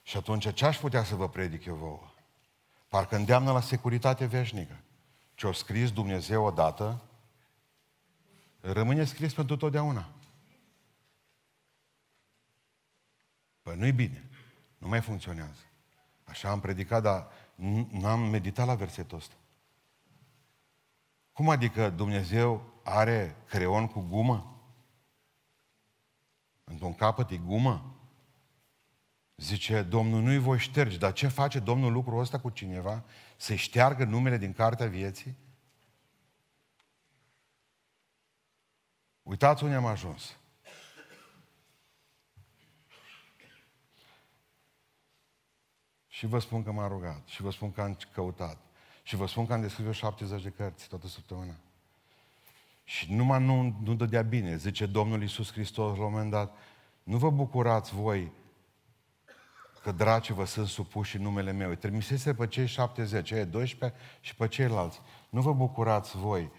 Și atunci ce aș putea să vă predic eu vouă? Parcă îndeamnă la securitate veșnică. Ce-o scris Dumnezeu odată, rămâne scris pentru totdeauna. Păi nu-i bine. Nu mai funcționează. Așa am predicat, dar n-am meditat la versetul ăsta. Cum adică Dumnezeu are creon cu gumă? Într-un capăt e gumă? Zice, Domnul nu-i voi șterge. Dar ce face Domnul lucrul ăsta cu cineva? Să-i șteargă numele din cartea vieții? Uitați unde am ajuns. Și vă spun că m-am rugat. Și vă spun că am căutat. Și vă spun că am descris 70 de cărți toată săptămâna. Și numai nu, nu dădea bine. Zice Domnul Iisus Hristos la un moment dat, nu vă bucurați voi că dracii vă sunt supuși în numele meu. Îi trimisese pe cei 70, cei 12 și pe ceilalți. Nu vă bucurați voi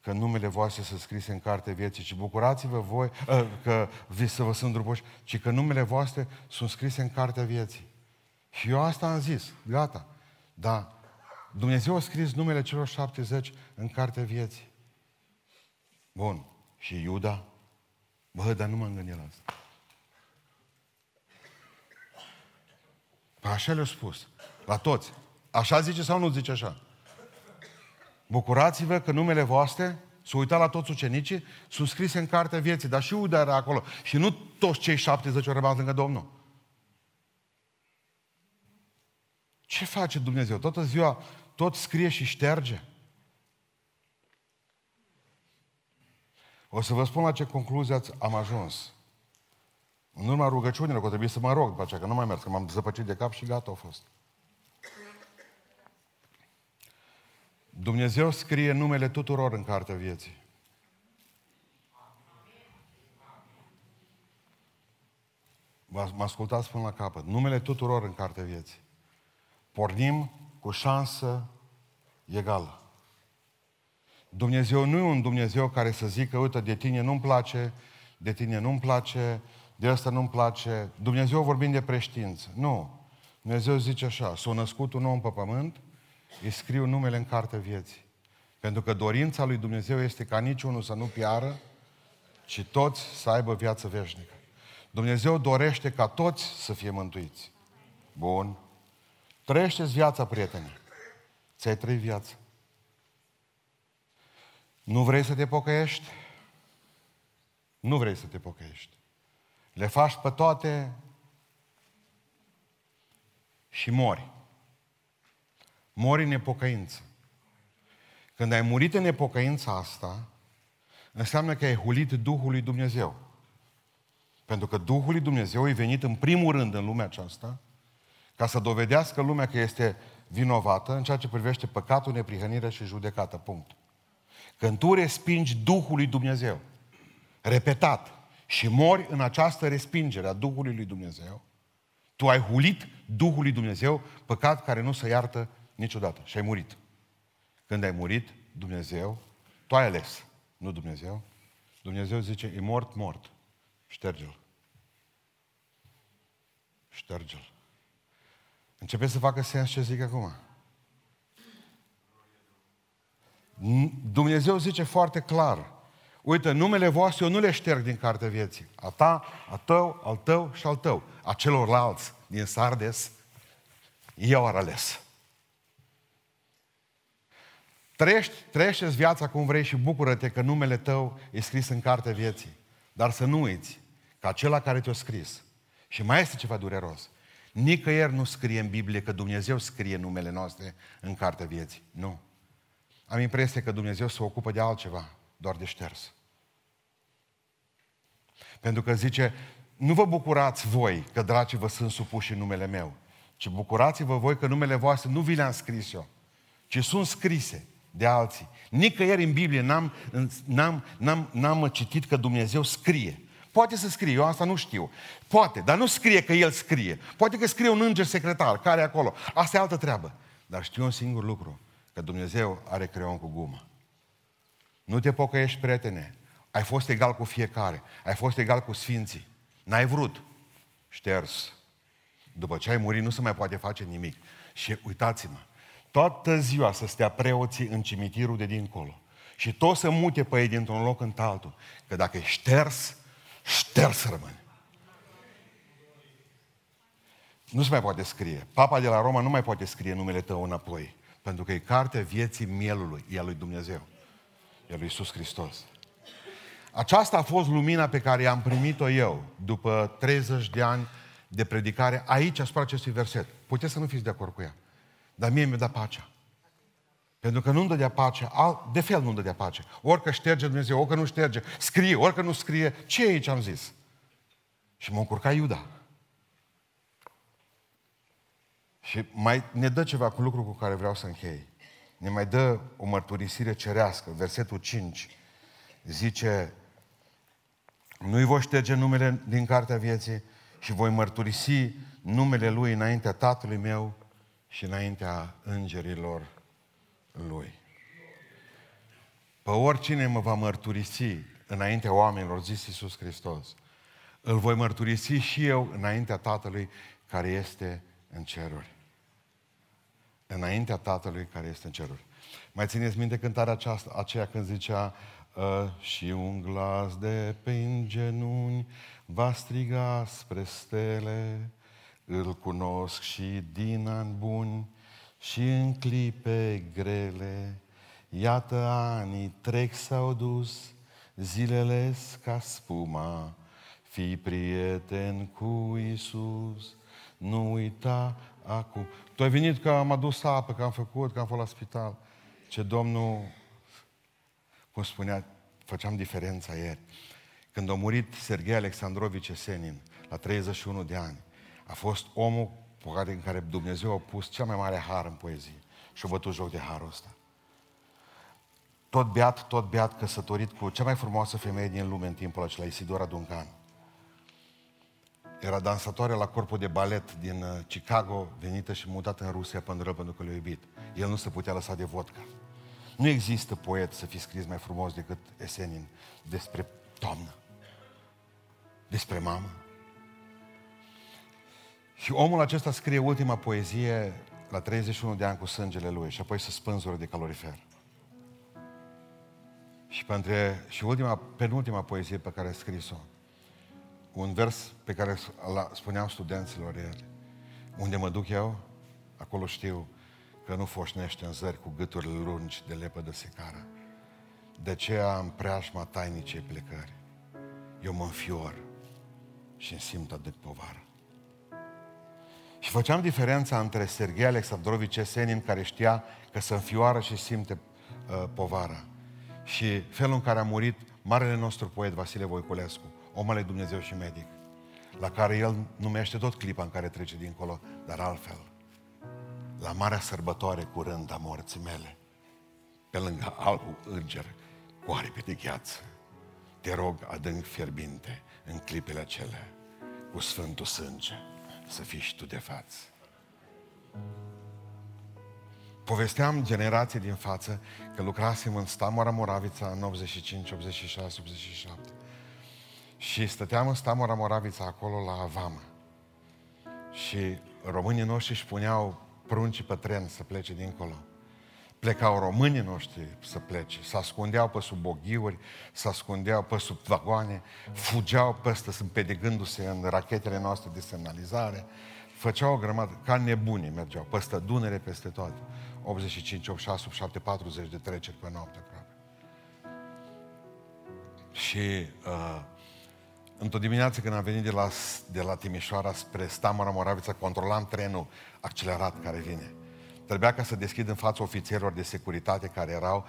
că numele voastre sunt scrise în carte vieții, ci bucurați-vă voi ă, că vi să vă sunt drupoși, ci că numele voastre sunt scrise în cartea vieții. Și eu asta am zis, gata. Da, Dumnezeu a scris numele celor 70 în cartea vieții. Bun. Și Iuda? Bă, dar nu m-am gândit la asta. Păi așa le-a spus. La toți. Așa zice sau nu zice așa? Bucurați-vă că numele voastre, s-a uitat la toți ucenicii, sunt scrise în cartea vieții, dar și Iuda era acolo. Și nu toți cei 70 au rămas lângă Domnul. Ce face Dumnezeu? Toată ziua tot scrie și șterge. O să vă spun la ce concluzie am ajuns. În urma rugăciunilor, că trebuie să mă rog după aceea, că nu mai merg, că m-am zăpăcit de cap și gata a fost. Dumnezeu scrie numele tuturor în cartea vieții. Mă ascultați până la capăt. Numele tuturor în cartea vieții. Pornim cu șansă egală. Dumnezeu nu e un Dumnezeu care să zică, uite, de tine nu-mi place, de tine nu-mi place, de asta nu-mi place. Dumnezeu vorbind de preștiință. Nu. Dumnezeu zice așa, s-a născut un om pe pământ, îi scriu numele în carte vieții. Pentru că dorința lui Dumnezeu este ca niciunul să nu piară, ci toți să aibă viață veșnică. Dumnezeu dorește ca toți să fie mântuiți. Bun. Trăiește-ți viața, prietene. Ți-ai trăit viața. Nu vrei să te pocăiești? Nu vrei să te pocăiești. Le faci pe toate și mori. Mori în nepocăință. Când ai murit în nepocăința asta, înseamnă că ai hulit Duhul lui Dumnezeu. Pentru că Duhul lui Dumnezeu e venit în primul rând în lumea aceasta ca să dovedească lumea că este vinovată în ceea ce privește păcatul, neprihănirea și judecată. Punct. Când tu respingi Duhul lui Dumnezeu, repetat, și mori în această respingere a Duhului lui Dumnezeu, tu ai hulit Duhul lui Dumnezeu, păcat care nu se iartă niciodată. Și ai murit. Când ai murit, Dumnezeu, tu ai ales, nu Dumnezeu. Dumnezeu zice, e mort, mort. Șterge-l. Șterge-l. Începe să facă sens ce zic acum. Dumnezeu zice foarte clar, uite, numele voastre eu nu le șterg din cartea vieții. A ta, a tău, al tău și al tău. A celorlalți din Sardes, eu ar ales. Trăiești, trăiește viața cum vrei și bucură-te că numele tău e scris în cartea vieții. Dar să nu uiți ca acela care te-a scris. Și mai este ceva dureros. Nicăieri nu scrie în Biblie că Dumnezeu scrie numele noastre în cartea vieții. Nu. Am impresia că Dumnezeu se ocupă de altceva, doar de șters. Pentru că zice, nu vă bucurați voi că dracii vă sunt supuși în numele meu, ci bucurați-vă voi că numele voastre nu vi le-am scris eu, ci sunt scrise de alții. Nicăieri în Biblie n-am, n-am, n-am, n-am citit că Dumnezeu scrie. Poate să scrie, eu asta nu știu. Poate, dar nu scrie că El scrie. Poate că scrie un înger secretar care e acolo. Asta e altă treabă. Dar știu un singur lucru, că Dumnezeu are creion cu gumă. Nu te pocăiești, prietene. Ai fost egal cu fiecare. Ai fost egal cu sfinții. N-ai vrut. Șters. După ce ai murit, nu se mai poate face nimic. Și uitați-mă, toată ziua să stea preoții în cimitirul de dincolo. Și tot să mute pe ei dintr-un loc în altul. Că dacă e șters, șters rămâne. Nu se mai poate scrie. Papa de la Roma nu mai poate scrie numele tău înapoi. Pentru că e cartea vieții mielului, e a lui Dumnezeu. E a lui Iisus Hristos. Aceasta a fost lumina pe care am primit-o eu după 30 de ani de predicare aici asupra acestui verset. Puteți să nu fiți de acord cu ea. Dar mie mi-a dat pacea. Pentru că nu-mi dădea pace, de fel nu-mi dădea pace. Orică șterge Dumnezeu, orică nu șterge, scrie, orică nu scrie, ce e aici am zis? Și mă încurca Iuda. Și mai ne dă ceva cu lucru cu care vreau să închei. Ne mai dă o mărturisire cerească, versetul 5. Zice, nu-i voi șterge numele din cartea vieții și voi mărturisi numele Lui înaintea Tatălui meu și înaintea îngerilor Lui. Pe oricine mă va mărturisi înaintea oamenilor, zis Iisus Hristos, îl voi mărturisi și eu înaintea Tatălui care este în ceruri. Înaintea Tatălui care este în ceruri. Mai țineți minte cântarea aceasta, aceea când zicea și un glas de pe genuni va striga spre stele, îl cunosc și din ani buni și în clipe grele. Iată anii trec s-au dus, zilele ca spuma, fii prieten cu Isus, nu uita acum. Tu ai venit că am adus apă, că am făcut, că am fost la spital. Ce Domnul cum spunea, făceam diferența ieri. Când a murit Serghei Alexandrovici Esenin, la 31 de ani, a fost omul pe care, în care Dumnezeu a pus cel mai mare har în poezie. Și a bătut joc de harul ăsta. Tot beat, tot beat, căsătorit cu cea mai frumoasă femeie din lume în timpul acela, Isidora Duncan. Era dansatoare la corpul de balet din uh, Chicago, venită și mutată în Rusia pentru pentru că l-a iubit. El nu se putea lăsa de vodka. Nu există poet să fi scris mai frumos decât Esenin despre toamnă, despre mamă. Și omul acesta scrie ultima poezie la 31 de ani cu sângele lui și apoi se spânzură de calorifer. Și, pentru, și ultima, penultima poezie pe care a scris-o, un vers pe care spuneam studenților ieri, unde mă duc eu, acolo știu că nu foșnește în zări cu gâturi lungi de lepă de secară. De aceea în preajma tainicei plecări, eu mă înfior și îmi simt de povară. Și făceam diferența între Serghei Alexandrovici Esenin, care știa că se înfioară și simte uh, povara, și felul în care a murit marele nostru poet Vasile Voiculescu, om al Dumnezeu și medic, la care el numește tot clipa în care trece dincolo, dar altfel la marea sărbătoare curând a morții mele, pe lângă albul înger cu aripi de gheață, te rog adânc fierbinte în clipele acelea, cu Sfântul Sânge, să fii și tu de față. Povesteam generații din față că lucrasem în Stamora Moravița în 85, 86, 87. Și stăteam în Stamora Moravița acolo la Avamă. Și românii noștri își puneau pruncii pe tren să plece dincolo. Plecau românii noștri să plece, se ascundeau pe sub boghiuri, se ascundeau pe sub vagoane, fugeau peste, împedegându-se în rachetele noastre de semnalizare, făceau o grămadă, ca nebunii mergeau, peste Dunăre, peste toate. 85, 86, 87, 40 de treceri pe noapte aproape. Și uh, Într-o dimineață când am venit de la, de la Timișoara spre Stamora Moravița, controlam trenul accelerat care vine. Trebuia ca să deschid în fața ofițerilor de securitate care erau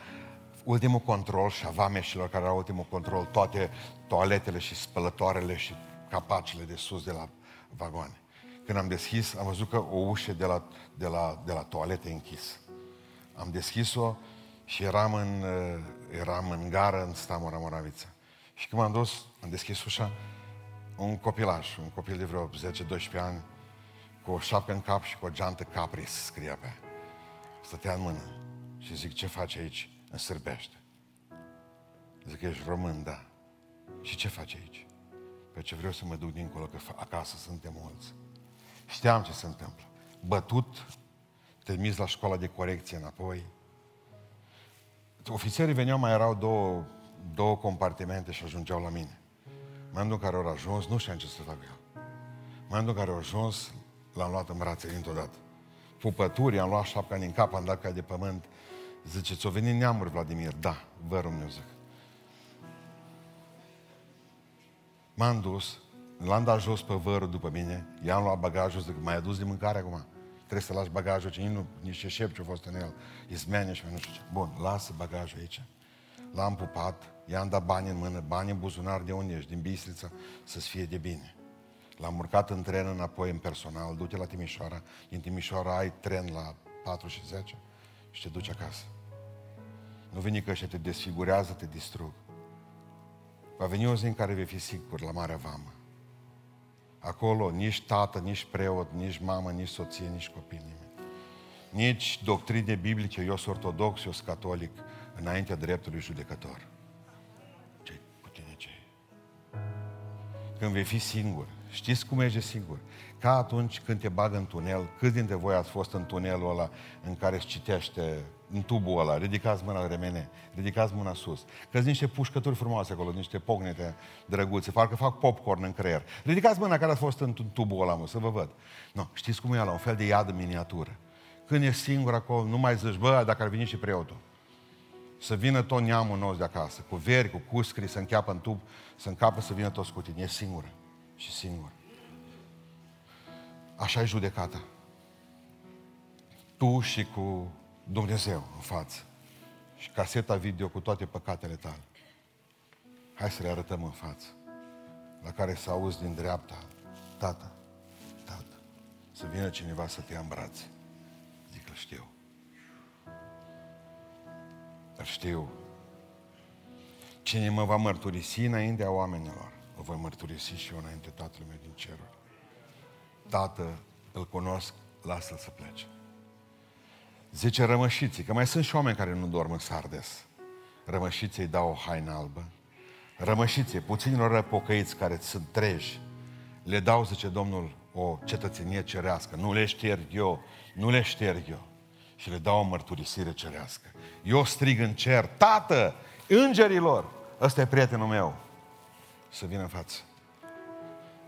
ultimul control și a vameșilor care erau ultimul control, toate toaletele și spălătoarele și capacele de sus de la vagoane. Când am deschis, am văzut că o ușă de la, de la, de la toalete închis. Am deschis-o și eram în, eram în gară în Stamora Moravița. Și când m-am dus, am deschis ușa, un copilaj, un copil de vreo 10-12 ani, cu o șapcă în cap și cu o geantă Capris scria pe Stătea în mână și zic, ce faci aici? În sârbește. Zic, ești român, da. Și ce faci aici? Pe ce vreau să mă duc dincolo, că acasă suntem mulți. Știam ce se întâmplă. Bătut, trimis la școala de corecție înapoi. Ofițerii veneau, mai erau două, două compartimente și ajungeau la mine. Momentul în care au ajuns, nu știam ce să fac eu. Momentul în care au ajuns, l-am luat în brațe dintr-o dată. Pupături, am luat șapca din cap, am dat ca de pământ. Zice, ți-o venit neamuri, Vladimir? Da, vărul meu, zic. M-am dus, l-am dat jos pe vărul după mine, i-am luat bagajul, zic, mai adus de mâncare acum? Trebuie să lași bagajul, ce nu, nici ce șep ce a fost în el. Izmene și nu știu ce. Bun, lasă bagajul aici. L-am pupat, i-am dat bani în mână, bani în buzunar de unde ești, din Bistrița, să-ți fie de bine. L-am urcat în tren înapoi în personal, du-te la Timișoara, din Timișoara ai tren la 4 și 10 și te duci acasă. Nu veni că ăștia te desfigurează, te distrug. Va veni o zi în care vei fi sigur la Marea Vamă. Acolo nici tată, nici preot, nici mamă, nici soție, nici copii, nimeni. Nici doctrine biblice, eu sunt ortodox, eu sunt catolic, înaintea dreptului judecător. ce cu tine ce Când vei fi singur, știți cum ești singur? Ca atunci când te bagă în tunel, câți dintre voi ați fost în tunelul ăla în care își citește în tubul ăla, ridicați mâna remene, ridicați mâna sus. că niște pușcături frumoase acolo, niște pognete drăguțe, parcă fac popcorn în creier. Ridicați mâna care a fost în tubul ăla, mă, să vă văd. Nu, știți cum e la un fel de iad în miniatură. Când e singur acolo, nu mai zici, bă, dacă ar veni și preotul. Să vină tot neamul nostru de acasă, cu veri, cu cuscri, să încheapă în tub, să încapă să vină toți cu tine. E singură și singur. Așa e judecata. Tu și cu Dumnezeu în față. Și caseta video cu toate păcatele tale. Hai să le arătăm în față. La care să auzi din dreapta, tată, tată, să vină cineva să te ia în brațe. Zic, îl știu. Îl știu. Cine mă va mărturisi înaintea oamenilor, îl voi mărturisi și eu înainte Tatălui meu din ceruri. Tată, îl cunosc, lasă-l să plece. Zice rămășiții, că mai sunt și oameni care nu dorm în Sardes. Rămășiții îi dau o haină albă. Rămășiții, puținilor răpocăiți care sunt treji, le dau, zice Domnul, o cetățenie cerească. Nu le șterg eu, nu le șterg eu. Și le dau o mărturisire cerească. Eu strig în cer, Tată, îngerilor, ăsta e prietenul meu. Să vină în față.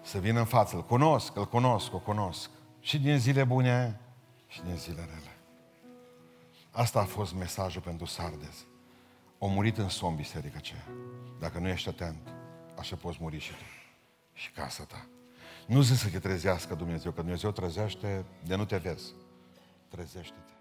Să vină în față. Îl cunosc, îl cunosc, o cunosc. Și din zile bune și din zile rele. Asta a fost mesajul pentru Sardes. O murit în somn biserica aceea. Dacă nu ești atent, așa poți muri și tu. Și casa ta. Nu zic să te trezească Dumnezeu, că Dumnezeu trezește de nu te vezi. Trezește-te.